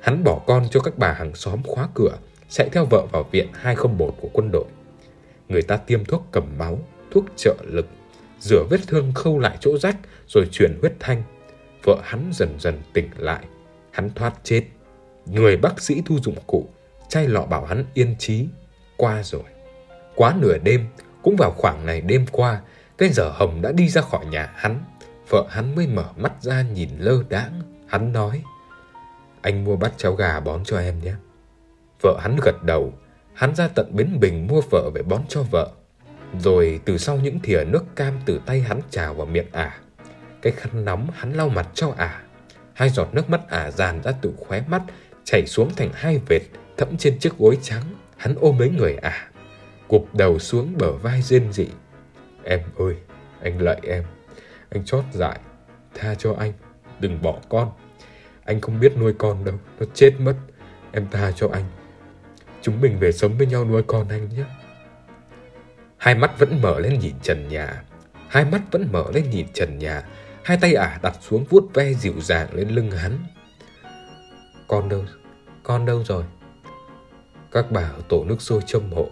Hắn bỏ con cho các bà hàng xóm khóa cửa, Chạy theo vợ vào viện 201 của quân đội. Người ta tiêm thuốc cầm máu, Thuốc trợ lực. Rửa vết thương khâu lại chỗ rách, Rồi truyền huyết thanh. Vợ hắn dần dần tỉnh lại, Hắn thoát chết. Người bác sĩ thu dụng cụ, Chai lọ bảo hắn yên trí, Qua rồi. Quá nửa đêm, Cũng vào khoảng này đêm qua, Cái giờ Hồng đã đi ra khỏi nhà hắn. Vợ hắn mới mở mắt ra nhìn lơ đãng. Hắn nói, Anh mua bát cháo gà bón cho em nhé. Vợ hắn gật đầu. Hắn ra tận Bến Bình mua vợ về bón cho vợ. Rồi từ sau những thìa nước cam từ tay hắn trào vào miệng ả. Cái khăn nóng hắn lau mặt cho ả. Hai giọt nước mắt ả dàn ra từ khóe mắt Chảy xuống thành hai vệt Thẫm trên chiếc gối trắng. Hắn ôm lấy người ả Cụp đầu xuống bờ vai rên rỉ. Em ơi, anh lợi em. Anh chót dại. Tha cho anh, đừng bỏ con. Anh không biết nuôi con đâu. Nó chết mất. Em tha cho anh. Chúng mình về sống với nhau nuôi con anh nhé. Hai mắt vẫn mở lên nhìn trần nhà. Hai mắt vẫn mở lên nhìn trần nhà. Hai tay ả đặt xuống vuốt ve dịu dàng lên lưng hắn. Con đâu? Con đâu rồi? Các bà ở tổ nước sôi trông hộ.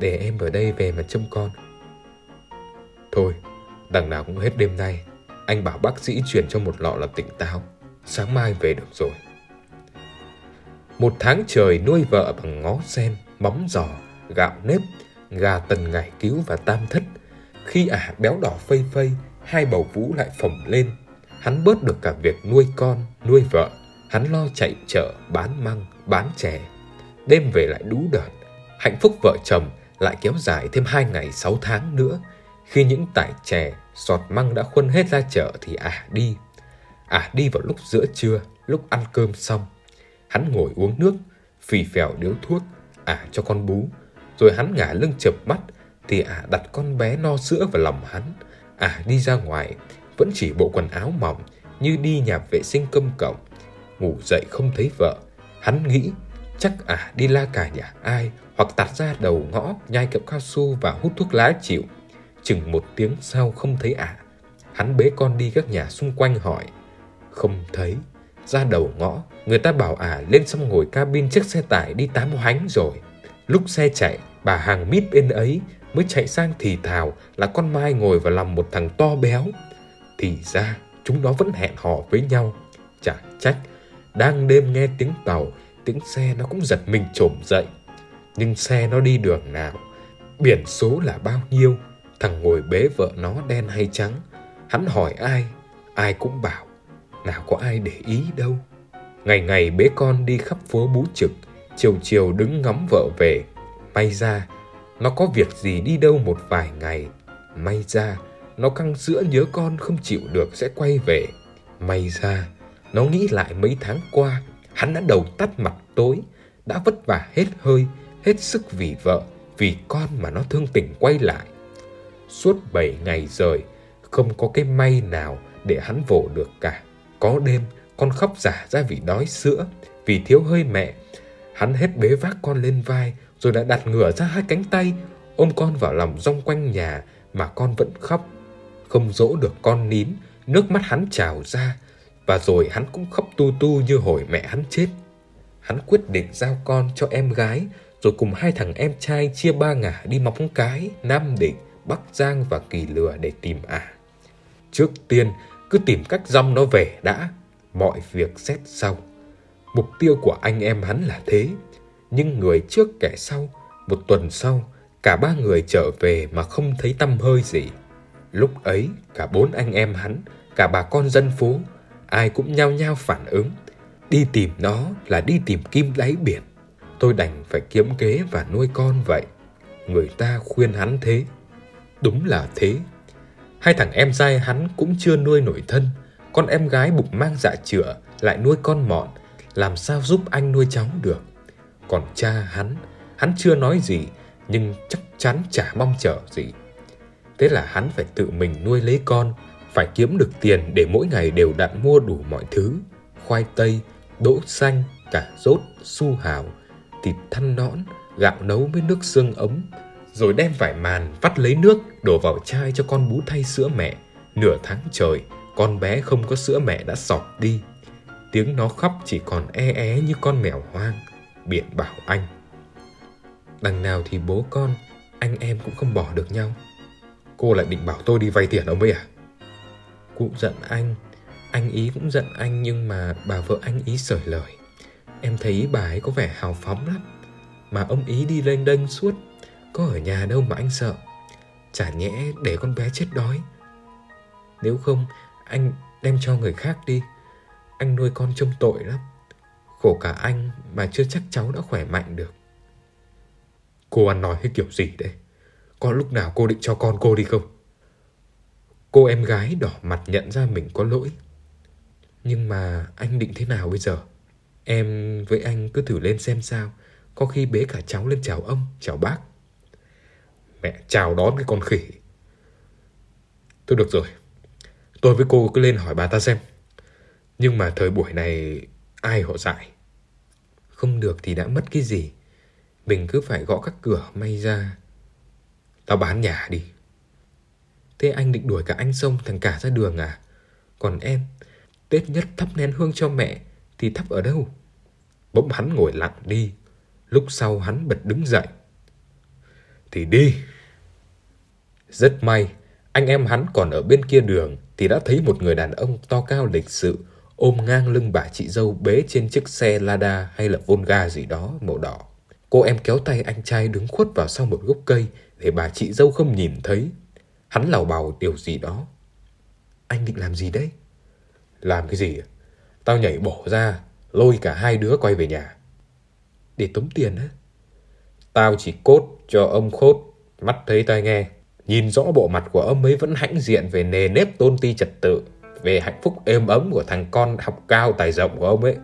Để em ở đây về mà trông con. Thôi, đằng nào cũng hết đêm nay. Anh bảo bác sĩ chuyển cho một lọ là tỉnh táo. Sáng mai về được rồi. Một tháng trời nuôi vợ bằng ngó sen, móng giò, gạo nếp, gà tần ngải cứu và tam thất. Khi ả béo đỏ phây phây, hai bầu vú lại phồng lên. Hắn bớt được cả việc nuôi con, nuôi vợ. Hắn lo chạy chợ, bán măng, bán chè. Đêm về lại đú đợt. Hạnh phúc vợ chồng lại kéo dài thêm hai ngày sáu tháng nữa. Khi những tải chè, sọt măng đã khuân hết ra chợ thì ả đi. Ả đi vào lúc giữa trưa, lúc ăn cơm xong. Hắn ngồi uống nước, phì phèo điếu thuốc, ả cho con bú. Rồi hắn ngả lưng chập mắt, thì ả đặt con bé no sữa vào lòng hắn. Ả đi ra ngoài, vẫn chỉ bộ quần áo mỏng, như đi nhà vệ sinh công cộng. Ngủ dậy không thấy vợ. Hắn nghĩ, chắc ả đi la cả nhà ai, hoặc tạt ra đầu ngõ, nhai kẹo cao su và hút thuốc lá chịu. Chừng một tiếng sau không thấy ả. Hắn bế con đi các nhà xung quanh hỏi. Không thấy ra đầu ngõ, người ta bảo à lên xong ngồi cabin chiếc xe tải đi tám hoánh rồi. Lúc xe chạy, bà hàng mít bên ấy mới chạy sang thì thào là con Mai ngồi vào lòng một thằng to béo. Thì ra, chúng nó vẫn hẹn hò với nhau. Chả trách, đang đêm nghe tiếng tàu, tiếng xe nó cũng giật mình trổm dậy. Nhưng xe nó đi đường nào? Biển số là bao nhiêu? Thằng ngồi bế vợ nó đen hay trắng? Hắn hỏi ai? Ai cũng bảo nào có ai để ý đâu. Ngày ngày bế con đi khắp phố bú trực, chiều chiều đứng ngắm vợ về. May ra, nó có việc gì đi đâu một vài ngày. May ra, nó căng sữa nhớ con không chịu được sẽ quay về. May ra, nó nghĩ lại mấy tháng qua, hắn đã đầu tắt mặt tối, đã vất vả hết hơi, hết sức vì vợ, vì con mà nó thương tình quay lại. Suốt bảy ngày rời, không có cái may nào để hắn vỗ được cả. Có đêm, con khóc giả ra vì đói sữa, vì thiếu hơi mẹ. Hắn hết bế vác con lên vai, rồi đã đặt ngửa ra hai cánh tay, ôm con vào lòng rong quanh nhà mà con vẫn khóc. Không dỗ được con nín, nước mắt hắn trào ra, và rồi hắn cũng khóc tu tu như hồi mẹ hắn chết. Hắn quyết định giao con cho em gái, rồi cùng hai thằng em trai chia ba ngả đi móng cái, Nam Định, Bắc Giang và Kỳ Lừa để tìm ả. À. Trước tiên, cứ tìm cách dăm nó về đã, mọi việc xét sau. Mục tiêu của anh em hắn là thế, nhưng người trước kẻ sau, một tuần sau, cả ba người trở về mà không thấy tâm hơi gì. Lúc ấy, cả bốn anh em hắn, cả bà con dân phố, ai cũng nhao nhao phản ứng. Đi tìm nó là đi tìm kim đáy biển. Tôi đành phải kiếm kế và nuôi con vậy. Người ta khuyên hắn thế. Đúng là thế. Hai thằng em trai hắn cũng chưa nuôi nổi thân. Con em gái bụng mang dạ chữa lại nuôi con mọn. Làm sao giúp anh nuôi cháu được. Còn cha hắn, hắn chưa nói gì nhưng chắc chắn chả mong chờ gì. Thế là hắn phải tự mình nuôi lấy con, phải kiếm được tiền để mỗi ngày đều đặn mua đủ mọi thứ. Khoai tây, đỗ xanh, cả rốt, su hào, thịt thăn nõn, gạo nấu với nước xương ấm, rồi đem vải màn vắt lấy nước đổ vào chai cho con bú thay sữa mẹ. Nửa tháng trời, con bé không có sữa mẹ đã sọt đi. Tiếng nó khóc chỉ còn e é như con mèo hoang. Biển bảo anh. Đằng nào thì bố con, anh em cũng không bỏ được nhau. Cô lại định bảo tôi đi vay tiền ông ấy à? Cụ giận anh, anh ý cũng giận anh nhưng mà bà vợ anh ý sởi lời. Em thấy bà ấy có vẻ hào phóng lắm. Mà ông ý đi lênh đênh suốt, có ở nhà đâu mà anh sợ. Chả nhẽ để con bé chết đói. Nếu không, anh đem cho người khác đi. Anh nuôi con trông tội lắm. Khổ cả anh mà chưa chắc cháu đã khỏe mạnh được. Cô ăn nói cái kiểu gì đấy? Có lúc nào cô định cho con cô đi không? Cô em gái đỏ mặt nhận ra mình có lỗi. Nhưng mà anh định thế nào bây giờ? Em với anh cứ thử lên xem sao. Có khi bế cả cháu lên chào ông, chào bác. Mẹ chào đón cái con khỉ. Thôi được rồi. Tôi với cô cứ lên hỏi bà ta xem. Nhưng mà thời buổi này ai họ dạy? Không được thì đã mất cái gì. Mình cứ phải gõ các cửa may ra. Tao bán nhà đi. Thế anh định đuổi cả anh sông thằng cả ra đường à? Còn em, Tết nhất thắp nén hương cho mẹ thì thắp ở đâu? Bỗng hắn ngồi lặng đi. Lúc sau hắn bật đứng dậy. Thì đi. Rất may, anh em hắn còn ở bên kia đường thì đã thấy một người đàn ông to cao lịch sự ôm ngang lưng bà chị dâu bế trên chiếc xe Lada hay là Volga gì đó màu đỏ. Cô em kéo tay anh trai đứng khuất vào sau một gốc cây để bà chị dâu không nhìn thấy. Hắn lào bào điều gì đó. Anh định làm gì đấy? Làm cái gì? Tao nhảy bổ ra, lôi cả hai đứa quay về nhà. Để tống tiền á? Tao chỉ cốt cho ông khốt, mắt thấy tai nghe. Nhìn rõ bộ mặt của ông ấy vẫn hãnh diện về nề nếp tôn ti trật tự, về hạnh phúc êm ấm của thằng con học cao tài rộng của ông ấy.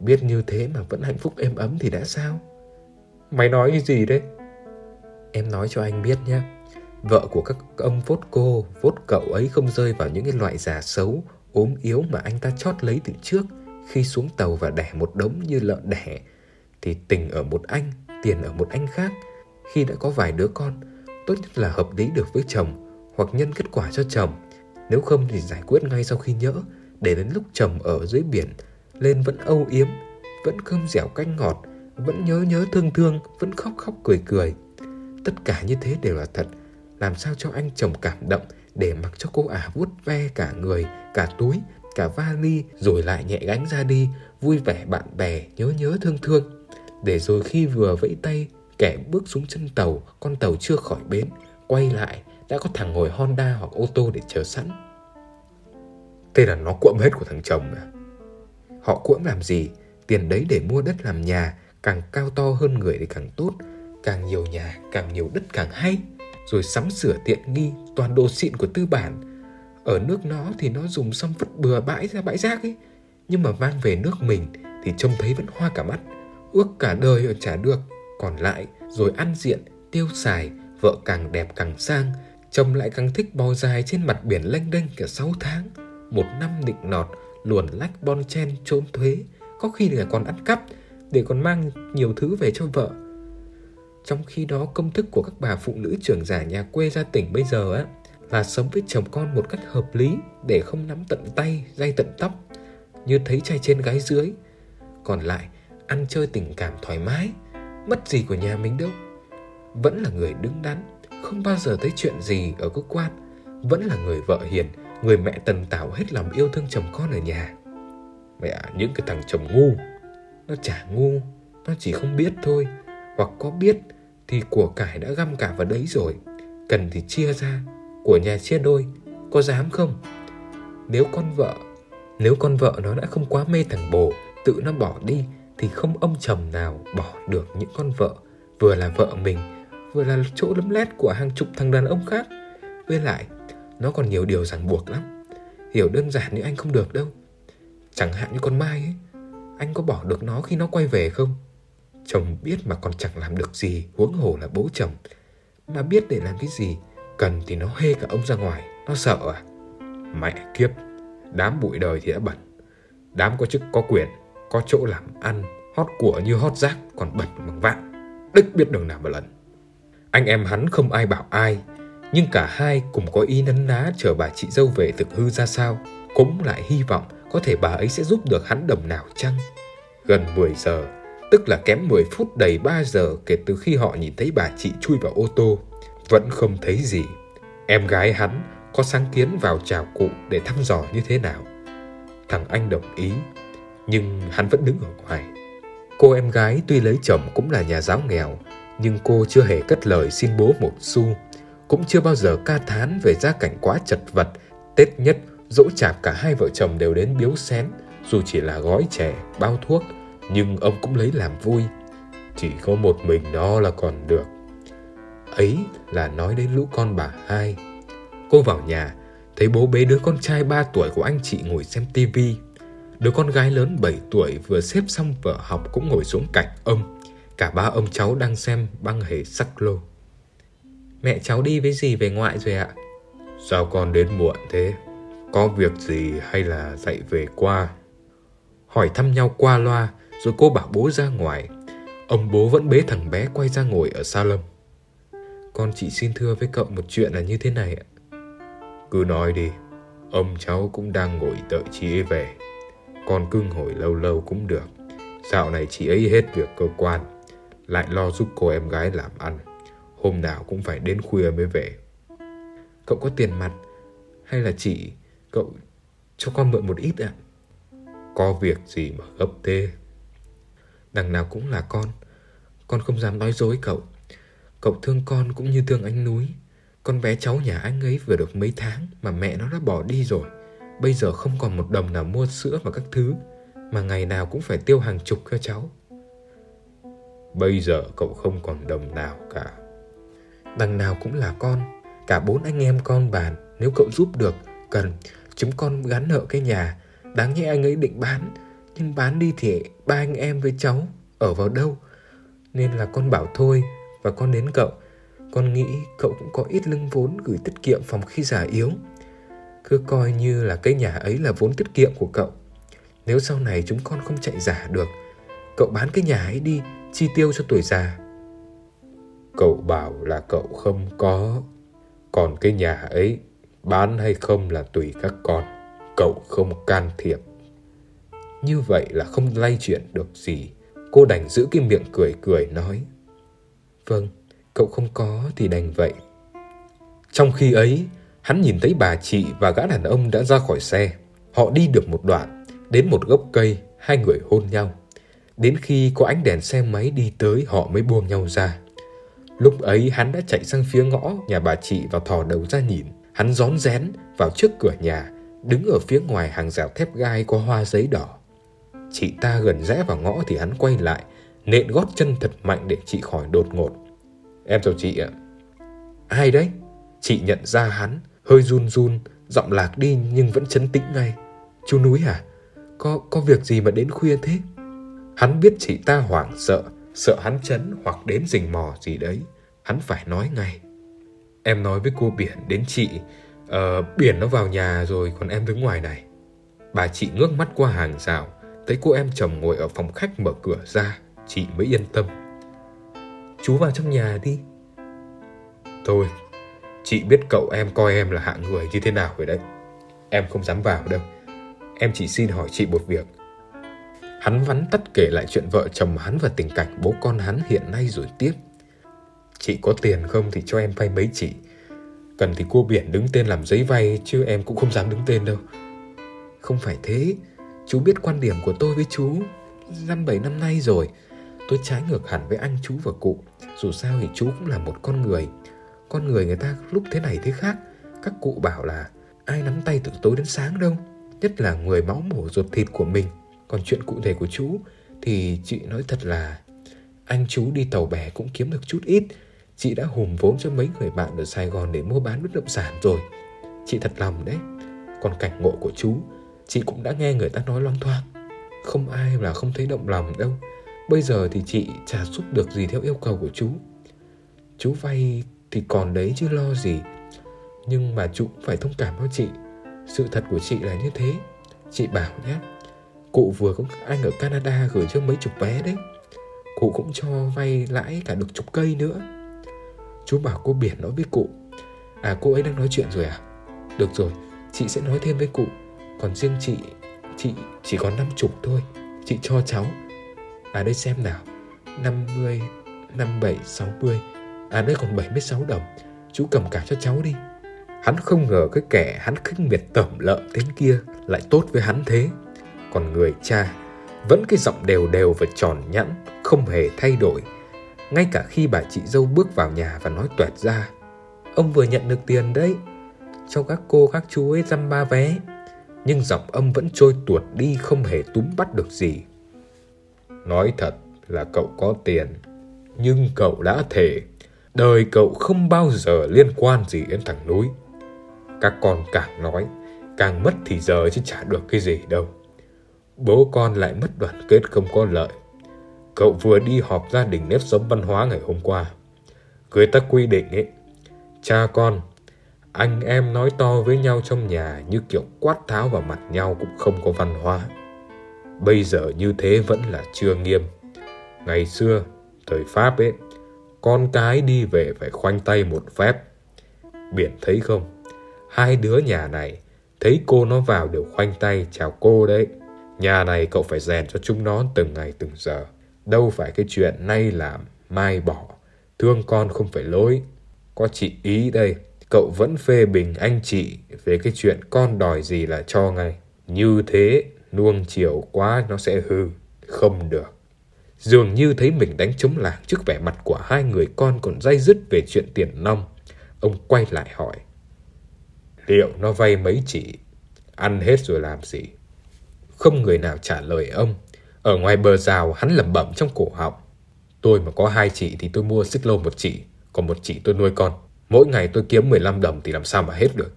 Biết như thế mà vẫn hạnh phúc êm ấm thì đã sao? Mày nói cái gì đấy? Em nói cho anh biết nhé. Vợ của các ông vốt cô, vốt cậu ấy không rơi vào những cái loại già xấu, ốm yếu mà anh ta chót lấy từ trước khi xuống tàu và đẻ một đống như lợn đẻ. Thì tình ở một anh, tiền ở một anh khác. Khi đã có vài đứa con, tốt nhất là hợp lý được với chồng hoặc nhân kết quả cho chồng. Nếu không thì giải quyết ngay sau khi nhỡ, để đến lúc chồng ở dưới biển, lên vẫn âu yếm, vẫn cơm dẻo canh ngọt, vẫn nhớ nhớ thương thương, vẫn khóc khóc cười cười. Tất cả như thế đều là thật, làm sao cho anh chồng cảm động để mặc cho cô ả vuốt ve cả người, cả túi, cả vali rồi lại nhẹ gánh ra đi, vui vẻ bạn bè, nhớ nhớ thương thương. Để rồi khi vừa vẫy tay, kẻ bước xuống chân tàu, con tàu chưa khỏi bến, quay lại, đã có thằng ngồi Honda hoặc ô tô để chờ sẵn. Thế là nó cuộm hết của thằng chồng à? Họ cuộm làm gì? Tiền đấy để mua đất làm nhà, càng cao to hơn người thì càng tốt, càng nhiều nhà, càng nhiều đất càng hay rồi sắm sửa tiện nghi toàn đồ xịn của tư bản. Ở nước nó thì nó dùng xong vứt bừa bãi ra bãi rác ấy. Nhưng mà mang về nước mình thì trông thấy vẫn hoa cả mắt. Ước cả đời ở trả được. Còn lại rồi ăn diện, tiêu xài, vợ càng đẹp càng sang. Chồng lại càng thích bò dài trên mặt biển lênh đênh cả 6 tháng. Một năm định nọt, luồn lách bon chen trốn thuế. Có khi là còn ăn cắp để còn mang nhiều thứ về cho vợ trong khi đó công thức của các bà phụ nữ trưởng giả nhà quê ra tỉnh bây giờ á là sống với chồng con một cách hợp lý để không nắm tận tay, dây tận tóc, như thấy trai trên gái dưới. Còn lại, ăn chơi tình cảm thoải mái, mất gì của nhà mình đâu. Vẫn là người đứng đắn, không bao giờ thấy chuyện gì ở cơ quan, vẫn là người vợ hiền, người mẹ tần tảo hết lòng yêu thương chồng con ở nhà. Mẹ, những cái thằng chồng ngu. Nó chả ngu, nó chỉ không biết thôi, hoặc có biết thì của cải đã găm cả vào đấy rồi. Cần thì chia ra, của nhà chia đôi, có dám không? nếu con vợ nếu con vợ nó đã không quá mê thằng bồ tự nó bỏ đi thì không ông chồng nào bỏ được những con vợ vừa là vợ mình vừa là chỗ lấm lét của hàng chục thằng đàn ông khác. Với lại, nó còn nhiều điều ràng buộc lắm. Hiểu đơn giản như anh không được đâu. Chẳng hạn như con mai ấy, anh có bỏ được nó khi nó quay về không? Chồng biết mà còn chẳng làm được gì, huống hồ là bố chồng. Mà biết để làm cái gì, cần thì nó hê cả ông ra ngoài, nó sợ à? Mẹ kiếp, đám bụi đời thì đã bẩn. Đám có chức, có quyền, có chỗ làm ăn, hót của như hót rác, còn bẩn bằng vạn. Đích biết đường nào mà lần anh em hắn không ai bảo ai, nhưng cả hai cùng có ý nấn ná chờ bà chị dâu về thực hư ra sao, cũng lại hy vọng có thể bà ấy sẽ giúp được hắn đồng nào chăng. Gần 10 giờ, tức là kém 10 phút đầy 3 giờ kể từ khi họ nhìn thấy bà chị chui vào ô tô, vẫn không thấy gì. Em gái hắn có sáng kiến vào chào cụ để thăm dò như thế nào? Thằng anh đồng ý, nhưng hắn vẫn đứng ở ngoài. Cô em gái tuy lấy chồng cũng là nhà giáo nghèo nhưng cô chưa hề cất lời xin bố một xu, cũng chưa bao giờ ca thán về gia cảnh quá chật vật, tết nhất dỗ chạp cả hai vợ chồng đều đến biếu xén, dù chỉ là gói chè, bao thuốc, nhưng ông cũng lấy làm vui. Chỉ có một mình nó là còn được. Ấy là nói đến lũ con bà hai. Cô vào nhà, thấy bố bế đứa con trai 3 tuổi của anh chị ngồi xem tivi đứa con gái lớn 7 tuổi vừa xếp xong vợ học cũng ngồi xuống cạnh ông cả ba ông cháu đang xem băng hề sắc lô. Mẹ cháu đi với gì về ngoại rồi ạ. Sao con đến muộn thế? Có việc gì hay là dạy về qua? Hỏi thăm nhau qua loa, rồi cô bảo bố ra ngoài. Ông bố vẫn bế thằng bé quay ra ngồi ở salon. Con chị xin thưa với cậu một chuyện là như thế này ạ. Cứ nói đi, ông cháu cũng đang ngồi đợi chị ấy về. Con cứ ngồi lâu lâu cũng được. Dạo này chị ấy hết việc cơ quan lại lo giúp cô em gái làm ăn. Hôm nào cũng phải đến khuya mới về. Cậu có tiền mặt hay là chị, cậu cho con mượn một ít ạ? Có việc gì mà gấp thế? Đằng nào cũng là con. Con không dám nói dối cậu. Cậu thương con cũng như thương anh núi. Con bé cháu nhà anh ấy vừa được mấy tháng mà mẹ nó đã bỏ đi rồi. Bây giờ không còn một đồng nào mua sữa và các thứ, mà ngày nào cũng phải tiêu hàng chục cho cháu bây giờ cậu không còn đồng nào cả. Đằng nào cũng là con, cả bốn anh em con bàn nếu cậu giúp được, cần chúng con gắn nợ cái nhà. Đáng nhẽ anh ấy định bán, nhưng bán đi thì ba anh em với cháu ở vào đâu? Nên là con bảo thôi, và con đến cậu. Con nghĩ cậu cũng có ít lưng vốn gửi tiết kiệm phòng khi già yếu. Cứ coi như là cái nhà ấy là vốn tiết kiệm của cậu. Nếu sau này chúng con không chạy giả được cậu bán cái nhà ấy đi, chi tiêu cho tuổi già. Cậu bảo là cậu không có. Còn cái nhà ấy, bán hay không là tùy các con. Cậu không can thiệp. Như vậy là không lay chuyện được gì. Cô đành giữ cái miệng cười cười nói vâng cậu không có thì đành vậy. Trong khi ấy, hắn nhìn thấy bà chị và gã đàn ông đã ra khỏi xe. Họ đi được một đoạn, đến một gốc cây, hai người hôn nhau đến khi có ánh đèn xe máy đi tới họ mới buông nhau ra Lúc ấy hắn đã chạy sang phía ngõ nhà bà chị và thò đầu ra nhìn. Hắn rón rén vào trước cửa nhà, đứng ở phía ngoài hàng rào thép gai có hoa giấy đỏ. Chị ta gần rẽ vào ngõ thì hắn quay lại, nện gót chân thật mạnh để chị khỏi đột ngột. Em chào chị ạ. Ai đấy? Chị nhận ra hắn, hơi run run, giọng lạc đi nhưng vẫn chấn tĩnh ngay. Chú núi à? Có, có việc gì mà đến khuya thế? Hắn biết chị ta hoảng sợ, sợ hắn chấn hoặc đến rình mò gì đấy. Hắn phải nói ngay. Em nói với cô biển đến chị uh, biển nó vào nhà rồi còn em đứng ngoài này. Bà chị ngước mắt qua hàng rào thấy cô em chồng ngồi ở phòng khách mở cửa ra chị mới yên tâm. Chú vào trong nhà đi. Thôi chị biết cậu em coi em là hạng người như thế nào rồi đấy. Em không dám vào đâu. Em chỉ xin hỏi chị một việc. Hắn vắn tắt kể lại chuyện vợ chồng hắn và tình cảnh bố con hắn hiện nay rồi tiếp. Chị có tiền không thì cho em vay mấy chị. Cần thì cô Biển đứng tên làm giấy vay chứ em cũng không dám đứng tên đâu. Không phải thế, chú biết quan điểm của tôi với chú. Năm bảy năm nay rồi, tôi trái ngược hẳn với anh chú và cụ. Dù sao thì chú cũng là một con người. Con người người ta lúc thế này thế khác. Các cụ bảo là ai nắm tay từ tối đến sáng đâu Nhất là người máu mổ ruột thịt của mình còn chuyện cụ thể của chú Thì chị nói thật là Anh chú đi tàu bè cũng kiếm được chút ít. Chị đã hùm vốn cho mấy người bạn ở Sài Gòn để mua bán bất động sản rồi. Chị thật lòng đấy. Còn cảnh ngộ của chú, Chị cũng đã nghe người ta nói loang thoang. Không ai là không thấy động lòng đâu. Bây giờ thì chị trả giúp được gì theo yêu cầu của chú. Chú vay thì còn đấy chứ lo gì. Nhưng mà chú cũng phải thông cảm với chị. Sự thật của chị là như thế. Chị bảo nhé Cụ vừa có anh ở Canada gửi cho mấy chục vé đấy. Cụ cũng cho vay lãi cả được chục cây nữa. Chú bảo cô Biển nói với cụ À cô ấy đang nói chuyện rồi à? Được rồi, Chị sẽ nói thêm với cụ. Còn riêng chị Chị chỉ có năm chục thôi. Chị cho cháu. À đây xem nào. 50 57 60 À đây còn 76 đồng. Chú cầm cả cho cháu đi. Hắn không ngờ cái kẻ hắn khinh miệt tẩm lợm đến kia Lại tốt với hắn thế. Còn người cha Vẫn cái giọng đều đều và tròn nhẵn, Không hề thay đổi. Ngay cả khi bà chị dâu bước vào nhà và nói tuẹt ra, Ông vừa nhận được tiền đấy, Cho các cô, các chú ấy dăm ba vé. Nhưng giọng âm vẫn trôi tuột đi, không hề túm bắt được gì. Nói thật là cậu có tiền, Nhưng cậu đã thể Đời cậu không bao giờ liên quan gì đến thằng núi. Các con càng nói, Càng mất thì giờ chứ chả được cái gì đâu. Bố con lại mất đoàn kết không có lợi Cậu vừa đi họp gia đình nếp sống văn hóa ngày hôm qua. Người ta quy định ấy, cha con, anh em nói to với nhau trong nhà như kiểu quát tháo vào mặt nhau cũng không có văn hóa. Bây giờ như thế vẫn là chưa nghiêm. Ngày xưa, thời Pháp ấy, con cái đi về phải khoanh tay một phép. Biển thấy không? Hai đứa nhà này, thấy cô nó vào đều khoanh tay chào cô đấy. Nhà này cậu phải rèn cho chúng nó từng ngày từng giờ. Đâu phải cái chuyện nay làm, mai bỏ. Thương con không phải lỗi. Có chị ý đây, cậu vẫn phê bình anh chị về cái chuyện con đòi gì là cho ngay. Như thế, nuông chiều quá nó sẽ hư. Không được. Dường như thấy mình đánh chống lảng trước vẻ mặt của hai người con còn dây dứt về chuyện tiền nong. Ông quay lại hỏi. Liệu nó vay mấy chị? Ăn hết rồi làm gì? Không người nào trả lời ông. Ở ngoài bờ rào hắn lẩm bẩm trong cổ họng. Tôi mà có hai chị thì tôi mua xích lô một chị, còn một chị tôi nuôi con. Mỗi ngày tôi kiếm 15 đồng thì làm sao mà hết được.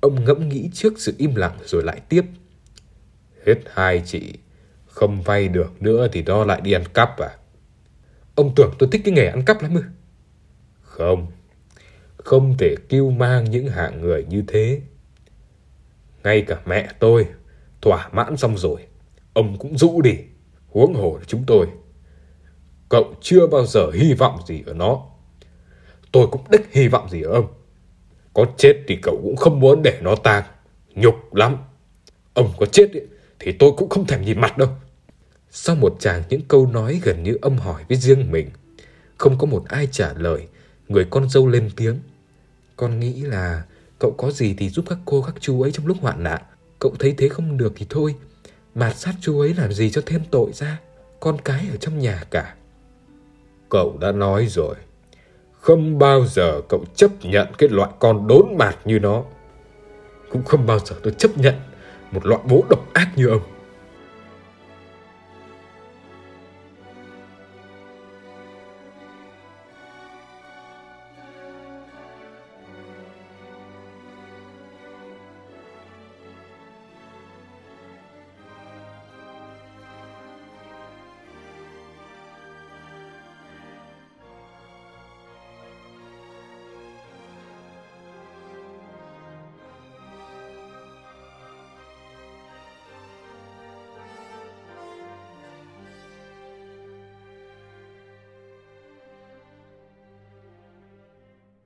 Ông ngẫm nghĩ trước sự im lặng rồi lại tiếp. Hết hai chị, không vay được nữa thì đó lại đi ăn cắp à? Ông tưởng tôi thích cái nghề ăn cắp lắm ư? Không, không thể kêu mang những hạng người như thế. Ngay cả mẹ tôi, thỏa mãn xong rồi, ông cũng rũ đi huống hồ là chúng tôi. Cậu chưa bao giờ hy vọng gì ở nó. Tôi cũng đích hy vọng gì ở ông. Có chết thì cậu cũng không muốn để nó tang. Nhục lắm. Ông có chết thì tôi cũng không thèm nhìn mặt đâu. Sau một chàng những câu nói gần như ông hỏi với riêng mình, không có một ai trả lời, người con dâu lên tiếng. Con nghĩ là cậu có gì thì giúp các cô các chú ấy trong lúc hoạn nạn. Cậu thấy thế không được thì thôi, Mạt sát chú ấy làm gì cho thêm tội ra? Con cái ở trong nhà cả. Cậu đã nói rồi. Không bao giờ cậu chấp nhận cái loại con đốn mạt như nó. Cũng không bao giờ tôi chấp nhận Một loại bố độc ác như ông.